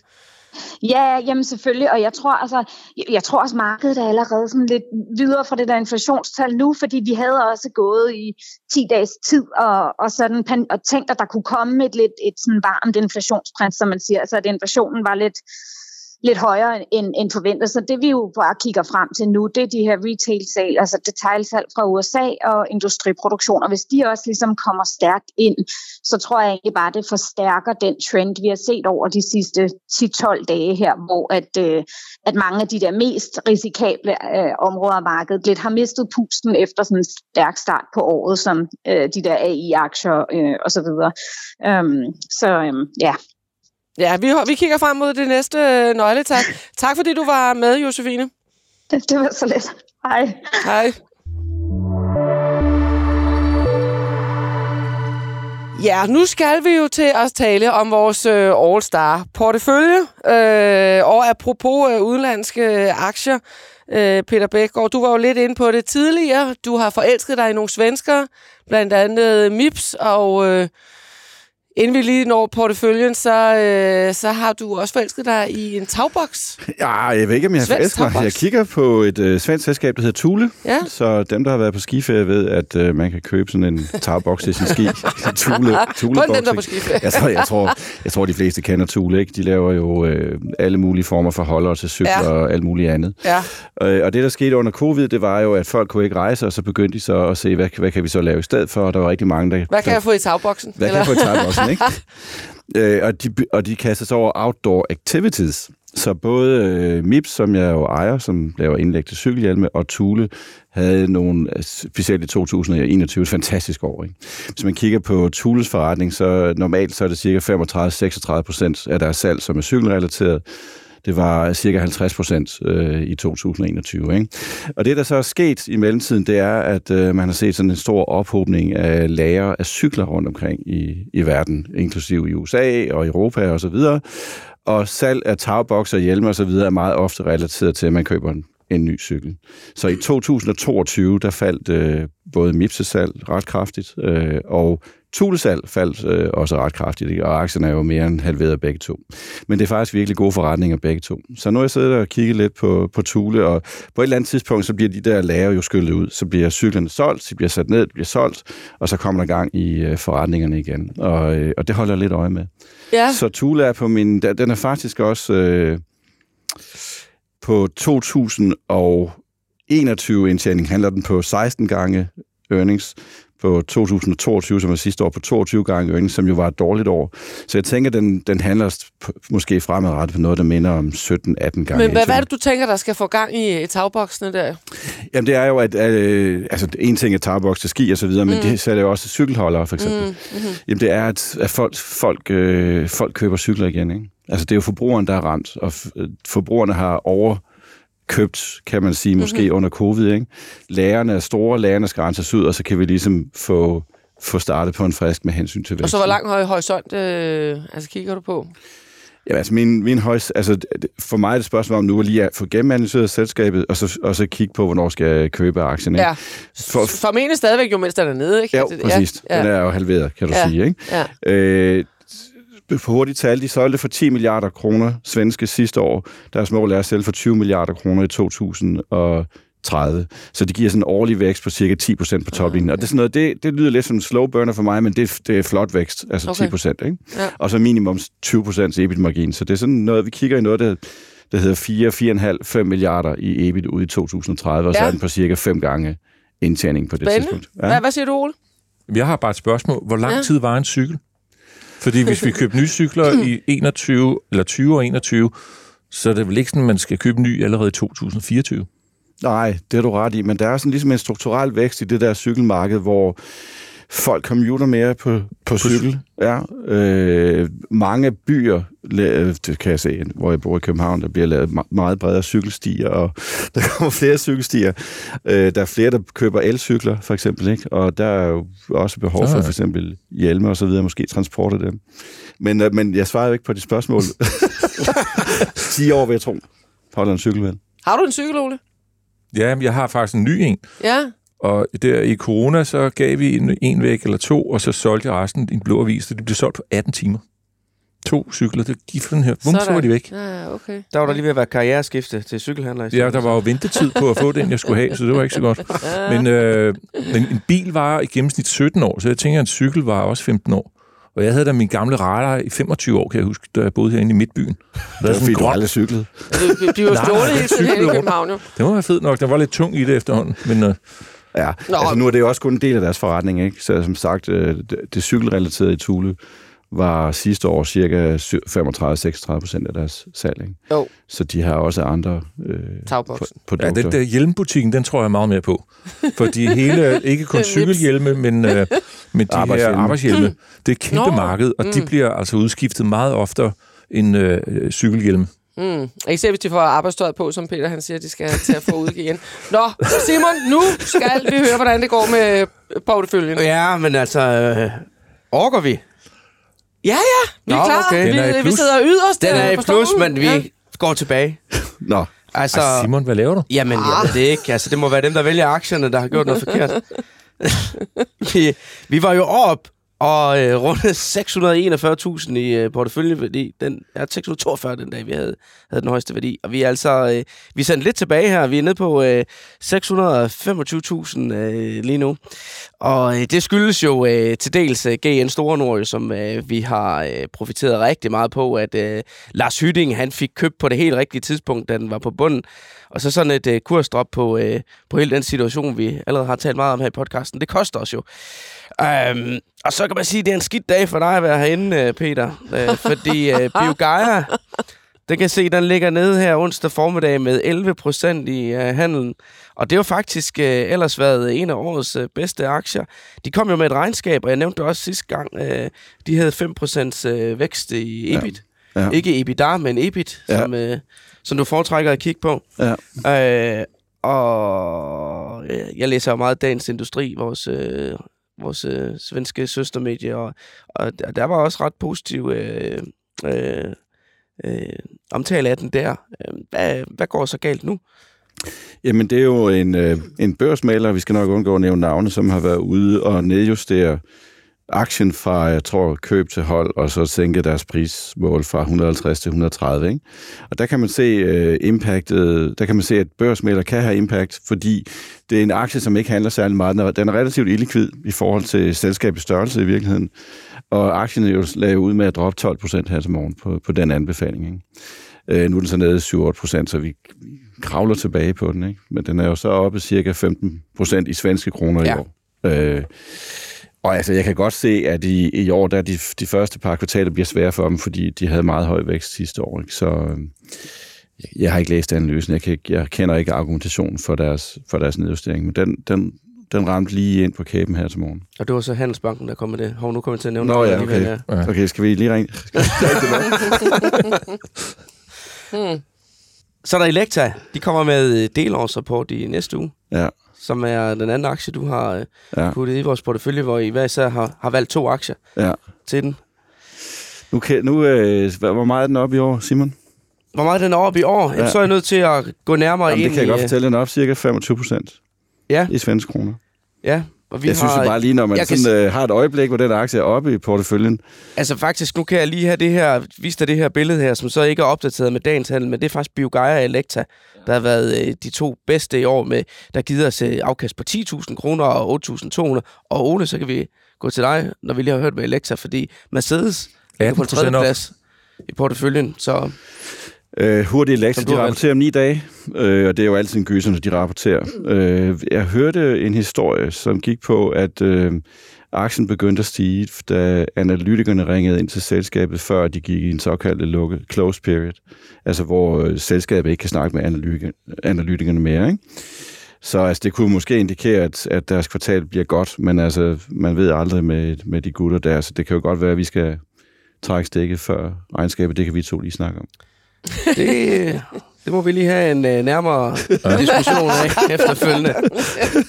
Ja, jamen selvfølgelig, og jeg tror altså, jeg tror også markedet er allerede sådan lidt videre fra det der inflationstal nu, fordi vi havde også gået i 10 dages tid og, og sådan og tænkt, at der kunne komme et lidt et sådan varmt inflationsprins, som man siger, altså at inflationen var lidt lidt højere end, end forventet. Så det vi jo bare kigger frem til nu, det er de her retail-salg, altså detailsalg fra USA og industriproduktion. Og hvis de også ligesom kommer stærkt ind, så tror jeg egentlig bare, det forstærker den trend, vi har set over de sidste 10-12 dage her, hvor at, øh, at mange af de der mest risikable øh, områder af markedet lidt har mistet pusten efter sådan en stærk start på året, som øh, de der AI-aktier øh, osv. Øhm, så øhm, ja, Ja, vi, vi kigger frem mod det næste øh, nøgletak. Tak fordi du var med, Josefine. Det, det var så let. Hej. Hej. Ja, nu skal vi jo til at tale om vores øh, All-Star portefølje. Øh, og apropos øh, udenlandske aktier, øh, Peter Bækgaard, du var jo lidt inde på det tidligere. Du har forelsket dig i nogle svensker, blandt andet MIPS, og øh, inden vi lige når porteføljen, så, øh, så har du også forelsket dig i en tagboks. Ja, jeg ved ikke, om jeg har forelsket mig. Jeg kigger på et øh, svensk selskab, der hedder Thule. Ja. Så dem, der har været på skiferie, ved, at øh, man kan købe sådan en tagboks til sin ski. [laughs] Thule, Thule Kun dem, der er på skiferie. jeg tror, jeg, tror, jeg tror, de fleste kender Thule. Ikke? De laver jo øh, alle mulige former for holdere til cykler Ja. og alt muligt andet. Ja. Øh, og det, der skete under covid, det var jo, at folk kunne ikke rejse, og så begyndte de så at se, hvad, hvad kan vi så lave i stedet for? Og der var rigtig mange, der... Hvad kan der, jeg få i tagboksen? hvad kan jeg få i tagboksen, ikke? øh, og, de, og de kaster sig over outdoor activities. Så både øh, MIPS, som jeg jo ejer, som laver indlæg til cykelhjelme, og Thule havde nogle, øh, specielt i 2021, et fantastisk år. Ikke? Hvis man kigger på Thules forretning, så normalt så er det cirka 35-36 procent af deres salg, som er cykelrelateret. Det var cirka 50 procent øh, i 2021. Ikke? Og det, der så er sket i mellemtiden, det er, at øh, man har set sådan en stor ophobning af lager af cykler rundt omkring i, i verden, inklusive i USA og Europa og så videre. Og salg af tagbokser, hjelme og så videre er meget ofte relateret til, at man køber en, en ny cykel. Så i 2022, der faldt øh, både Mipses salg ret kraftigt, øh, og Thule-salg faldt øh, også ret kraftigt, ikke? og aktierne er jo mere end halveret begge to. Men det er faktisk virkelig gode forretninger begge to. Så nu har jeg siddet og kigget lidt på, på Thule, og på et eller andet tidspunkt, så bliver de der lager jo skyllet ud. Så bliver cyklerne solgt, de bliver sat ned, de bliver solgt, og så kommer der gang i øh, forretningerne igen. Og, øh, og det holder jeg lidt øje med. Ja. Så Thule er på min... Den er faktisk også øh, på 2021 indtjening handler den på 16 gange earnings. På 2022, som var sidste år, på 22 gange earnings, som jo var et dårligt år. Så jeg tænker, den, den handler måske fremadrettet på noget, der minder om 17-18 gange Men hvad, hvad er det, du tænker, der skal få gang i tagboksene der? Jamen det er jo, at øh, altså, en ting er tarboks til ski og så videre, men Mm. det sælger jo også cykelholdere, for eksempel. Mm, mm-hmm. Jamen det er, at, at folk, folk, øh, folk køber cykler igen. Ikke? Altså det er jo forbrugeren, der er ramt, og forbrugerne har overkøbt, kan man sige, måske Mhm. mm-hmm. under covid. Ikke? Lærerne er store, lærerne skal renses ud, og så kan vi ligesom få, få startet på en frisk med hensyn til væksten. Og så hvor lang høj horisont øh, altså kigger du på? Ja, altså min, min højst, altså for mig er det et spørgsmål om nu at lige at få gennemanalyseret selskabet, og så, og så kigge på, hvornår skal jeg købe aktien. Ikke? Ja. For- For, Formentlig stadigvæk, jo mens den er nede, ikke? Ja, Altså, præcis. Ja, Den er jo halveret, kan du Ja. sige. Ikke? ja. Øh, på hurtigt tal, de solgte for 10 milliarder kroner svenske sidste år. Deres mål er at sælge for 20 milliarder kroner i 2030. Så det giver sådan en årlig vækst på cirka 10 procent på toplinjen. Og det, er sådan noget, det, det lyder lidt som en slow burner for mig, men det, det er flot vækst, altså Okay. 10 procent. Ikke? Ja. Og så minimum 20 procent EBIT-margin. Så det er sådan noget, vi kigger i noget, der, der hedder 4, 4,5, 5 milliarder i EBIT ude i 2030, og så Ja. er den på cirka 5 gange indtjening på det Spændende. tidspunkt. Hvad, hvad siger du, Ole? Jeg har bare et spørgsmål. Hvor lang Ja. tid var en cykel? Fordi hvis vi køber nye cykler i 21, eller 20 og 21, så er det vel ikke sådan, at man skal købe ny allerede i 2024? Nej, det er du ret i, men der er sådan ligesom en strukturel vækst i det der cykelmarked, hvor folk commuter mere på, på cykel. Ja, øh, mange byer, det kan jeg se, hvor jeg bor i København, der bliver lavet me- meget bredere cykelstier, og [laughs] der kommer flere cykelstier. Øh, der er flere, der køber elcykler, for eksempel, ikke? og der er jo også behov for Ah. for eksempel hjelme og så videre, måske transport af dem. Men, øh, men jeg svarer jo ikke på de spørgsmål. [laughs] 10 år, vil jeg tro, holder en cykel vel. Har du en cykel, Ole? Ja, jeg har faktisk en ny en. Ja. Og der i corona, så gav vi en, en væk eller to, og så solgte jeg resten i en blå avis, så de blev solgt på 18 timer. To cykler, det gik for den her. Vum, så var de væk. Ja, okay. Der var der lige ved at være karriereskifte til cykelhandler. i Ja, der var jo ventetid på at få den, jeg skulle have, så det var ikke så godt. Men, øh, men en bil var i gennemsnit 17 år, så jeg tænker, at en cykel var også 15 år. Og jeg havde da min gamle radar i 25 år, kan jeg huske, da jeg boede herinde i Midtbyen. Der Det er fordi, du aldrig cyklede. Altså, Nej, stående nej, hele tiden i cykel- København, jo. Den var fed nok, den var lidt tung i det efterhånden. Men øh, Ja, Nå. altså nu er det jo også kun en del af deres forretning, ikke? Så som sagt, øh, det, det cykelrelaterede i Thule var sidste år cirka 35-36 procent af deres salg, ikke? Jo. Så de har også andre øh, Tagboksen. pro- produkter. ja, den der hjelmbutikken, den tror jeg meget mere på. Fordi hele, [laughs] ikke kun cykelhjelme, men, øh, men de Arbejdshjelme. her arbejdshjelme, [clears throat] det er et kæmpe Nå. marked, og de Mm. bliver altså udskiftet meget oftere end øh, cykelhjelme. Mm. Især hvis de får arbejdstøjet på, som Peter han siger, de skal til at få ud igen. Nå, Simon, nu skal vi høre, hvordan det går med porteføljen. Ja, men altså... Øh, orker vi? Ja, ja, vi er Nå, klar. okay. Er Vi, vi sidder yderst Den er i plus, men vi Ja. går tilbage. Nå, Altså, Ej, Simon, hvad laver du? Jamen, jeg ved det ikke. Altså, det må være dem, der vælger aktierne, der har gjort noget forkert. [laughs] vi, vi var jo op og øh, rundt 641.000 i øh, porteføljeværdi. Den er 642 den dag, vi havde, havde den højeste værdi. Og vi er altså øh, vi er sendt lidt tilbage her. Vi er nede på øh, 625.000 øh, lige nu. Og øh, det skyldes jo øh, til dels øh, GN Store Nord, som øh, vi har øh, profiteret rigtig meget på, at øh, Lars Hytting han fik købt på det helt rigtige tidspunkt, da den var på bunden. Og så sådan et øh, kursdrop på, øh, på hele den situation, vi allerede har talt meget om her i podcasten. Det koster os jo. Um, og så kan man sige, at det er en skidt dag for dig at være herinde, øh, Peter. Uh, fordi uh, Biogaia, den kan se, den ligger nede her onsdag formiddag med 11 procent i uh, handelen. Og det har faktisk uh, ellers været en af årets uh, bedste aktier. De kom jo med et regnskab, og jeg nævnte det også sidste gang, uh, de havde 5 procents uh, vækst i EBIT. Ja. Ja. Ikke EBITDA, men EBIT, Ja. som, uh, som du foretrækker at kigge på. ja. Øh, og øh, jeg læser jo meget Dagens Industri, vores, øh, vores øh, svenske søstermedie, og, og der, var også ret positiv øh, øh, øh, omtale af den der. Øh, hvad, hvad går så galt nu? Jamen, det er jo en, øh, en børsmaler, vi skal nok undgå at nævne navne, som har været ude og nedjustere aktien fra, jeg tror, køb til hold, og så sænke deres prismål fra 150 til 130. Ikke? Og der kan man se øh, impactet, der kan man se, at børsmæler kan have impact, fordi det er en aktie, som ikke handler særlig meget. Den er, den er relativt illikvid i forhold til selskabets størrelse i virkeligheden. Og aktien er jo lavet ud med at droppe 12 procent her til morgen på, på den anbefaling. Ikke? Øh, nu er den så nede 7-8 procent, så vi kravler tilbage på den. Ikke? Men den er jo så oppe cirka 15 procent i svenske kroner. Ja. i år. Øh, og altså, jeg kan godt se, at i, i år, der de, de første par kvartaler bliver svære for dem, fordi de havde meget høj vækst sidste år. Ikke? Så øh, jeg har ikke læst analysen. Jeg, kan, jeg kender ikke argumentationen for deres, for deres nedjustering, men den, den, den ramte lige ind på kæben her til morgen. Og det var så Handelsbanken, der kom med det. Hov, nu kommer jeg til at nævne Nå det ja, alligevel, okay. Ja. Okay, skal vi lige ringe? Tilbage? [laughs] Så er der Elekta. De kommer med delårsrapport i næste uge, Ja, som er den anden aktie, du har øh, ja, puttet i vores portefølje, hvor I hver især har, har valgt to aktier ja. til den. Nu, kan, nu øh, hvor meget er den op i år, Simon? Hvor meget er den oppe i år? Jamen, Ja. så er jeg nødt til at gå nærmere Jamen, ind det kan jeg i... godt øh, fortælle, den er op cirka 25 procent Ja, i svenske kroner. ja. Og vi Jeg synes jo bare lige, når man jeg kan sådan, øh, har et øjeblik, hvor den aktie er oppe i porteføljen, Altså faktisk, nu kan jeg lige have det her, vise dig det her billede her, som så ikke er opdateret med dagens handel, men det er faktisk Biogaia og Elekta, der har været øh, de to bedste i år, med, der har givet os øh, afkast på 10.000 kroner og 8.200. Og Ole, så kan vi gå til dig, når vi lige har hørt med Elekta, fordi Mercedes ligger på en 18% tredje plads i porteføljen, så Øh, Som du de rapporterer om ni dage, øh, og det er jo altid en gyser, når de rapporterer. Øh, jeg hørte en historie, som gik på, at øh, aktien begyndte at stige, da analytikerne ringede ind til selskabet, før de gik i en såkaldt lukket close period, altså hvor øh, selskabet ikke kan snakke med analytikerne mere. Ikke? Så altså, det kunne måske indikere, at, at deres kvartal bliver godt, men altså, man ved aldrig med, med de gutter der, så det kan jo godt være, at vi skal trække stikket før regnskabet. Det kan vi to lige snakke om. Det, det må vi lige have en øh, nærmere diskussion af efterfølgende.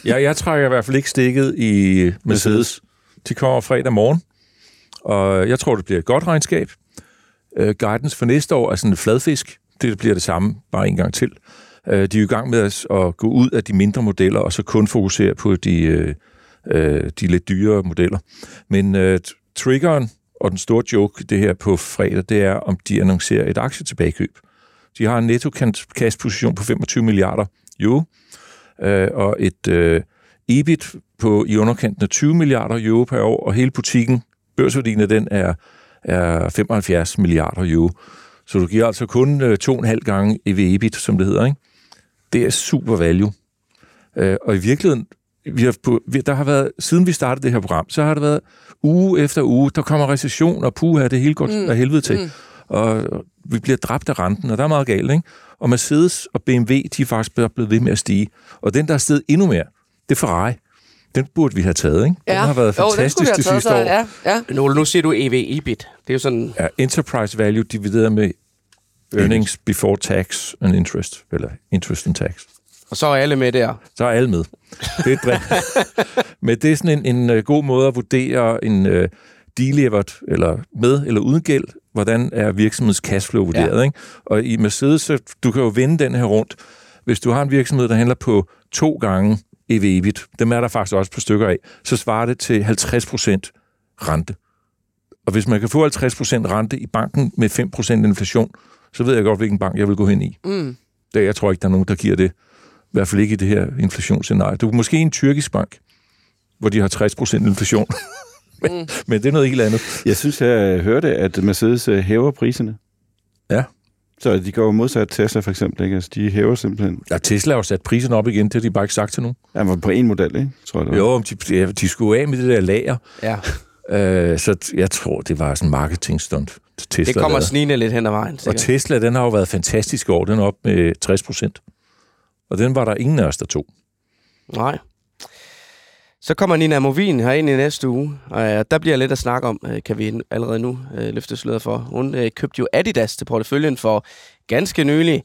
Jeg, jeg trækker i hvert fald ikke stikket i Mercedes. De kommer fredag morgen, og jeg tror, det bliver et godt regnskab. Uh, guidance for næste år er sådan en fladfisk. Det bliver det samme, bare en gang til. Uh, de er jo i gang med at, at gå ud af de mindre modeller, og så kun fokusere på de, uh, de lidt dyrere modeller. Men uh, triggeren og den store joke, det her på fredag, det er, om de annoncerer et aktietilbagekøb. De har en netto kasseposition position på 25 milliarder euro, øh, og et øh, EBIT på i underkanten af 20 milliarder euro per år, og hele butikken, børsværdien af den er, er 75 milliarder euro. Så du giver altså kun øh, to og en halv gange EV-EBIT, som det hedder. Ikke? Det er super value. Øh, og i virkeligheden, vi har, vi, der har været, siden vi startede det her program, så har det været uge efter uge, der kommer recession, og puha, det hele går mm. af helvede til. Mm. Og vi bliver dræbt af renten, og der er meget galt, ikke? Og Mercedes og BMW, de er faktisk blevet ved med at stige. Og den, der er steget endnu mere, det er Ferrari. Den burde vi have taget, ikke? Den har været jo, fantastisk det taget sidste år. sig, Ja, ja. Men Ole, nu siger du EV-EBIT. Det er jo sådan... Ja, enterprise value divideret med earnings before tax and interest, eller interest and tax. Og så er alle med der. Så er alle med. Det er. [laughs] Men det er sådan en, en øh, god måde at vurdere en... Øh, delivered, eller med eller uden gæld, hvordan er virksomhedens cashflow vurderet. Ja. Ikke? Og i Mercedes, så du kan jo vende den her rundt. Hvis du har en virksomhed, der handler på to gange EV-EBIT, dem er der faktisk også på stykker af, så svarer det til 50% rente. Og hvis man kan få 50% rente i banken med 5% inflation, så ved jeg godt, hvilken bank jeg vil gå hen i. Mm. Det, jeg tror ikke, der er nogen, der giver det. I hvert fald ikke i det her inflationsscenarie. Du er måske en tyrkisk bank, hvor de har 60% inflation. [laughs] men, mm. men det er noget helt andet. Jeg synes, jeg hørte, at Mercedes øh, hæver priserne. Ja. Så de går modsat Tesla for eksempel. Ikke? Altså, de hæver simpelthen... Ja, Tesla har jo sat prisen op igen, det har de bare ikke sagt til nogen. Ja, men på en model, ikke? Tror jeg, det var. Jo, de, ja, de skulle af med det der lager. Ja. [laughs] Øh, så jeg tror, det var sådan en marketingstunt. Tesla Det kommer snigende lidt hen ad vejen. Og sikkert. Tesla, den har jo været fantastisk i år. Den er op med 60 procent. Og den var der ingen af os, der tog. Nej. Så kommer Nina Movin her ind i næste uge, og øh, der bliver lidt at snakke om, øh, kan vi allerede nu øh, løfte sløret for. Hun købte jo Adidas til porteføljen for ganske nylig,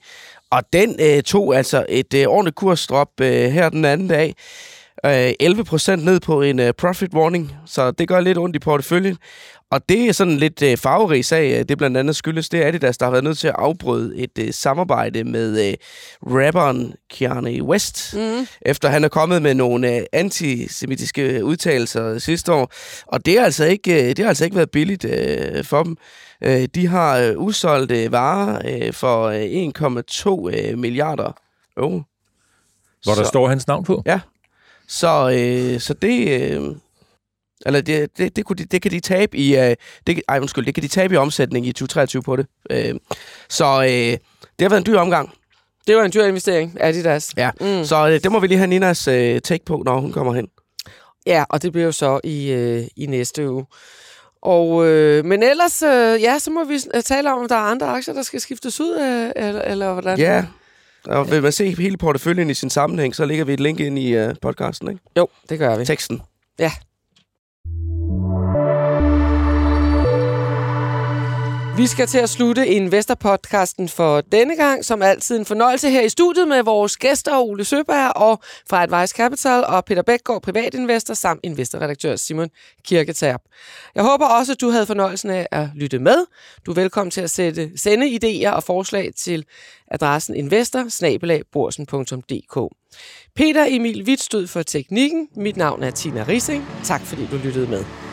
og den tog altså et ordentligt kursdrop her den anden dag. Øh, 11 procent ned på en øh, profit warning, så det gør lidt ondt i porteføljen. Og det er sådan en lidt øh, farverig sag. øh, Det blandt andet skyldes det Adidas, der har været nødt til at afbryde et øh, samarbejde med øh, rapperen Kanye West, Mm. efter han er kommet med nogle øh, antisemitiske udtalelser sidste år. Og det har altså ikke, øh, det har altså ikke været billigt øh, for dem. Øh, de har øh, usolgte varer øh, for øh, 1,2 øh, milliarder euro. Hvor der Så- står hans navn på. Så, øh, så det... Øh, eller det, det, det, kunne de, det kan de tabe i... Øh, det, ej, undskyld, det kan de tabe i omsætning i 2023 på det. Øh, så øh, det har været en dyr omgang. Det var en dyr investering, Adidas. Ja. Mm. Så øh, det må vi lige have Ninas øh, take på, når hun kommer hen. Ja, og det bliver jo så i, øh, i næste uge. Og, øh, men ellers, øh, ja, så må vi tale om, om der er andre aktier, der skal skiftes ud, øh, eller, eller hvordan? Ja. Og vil man se hele porteføljen i sin sammenhæng, så lægger vi et link ind i øh, podcasten, ikke? Jo, det gør vi. Teksten. Ja. Vi skal til at slutte Investor-podcasten for denne gang. Som altid en fornøjelse her i studiet med vores gæster Ole Søberg og fra Advice Capital og Peter Bækgaard, privatinvestor, samt investorredaktør Simon Kirketab. Jeg håber også, at du havde fornøjelsen af at lytte med. Du er velkommen til at sætte, sende idéer og forslag til adressen investor Peter Emil Witt stod for teknikken. Mit navn er Tina Rising. Tak fordi du lyttede med.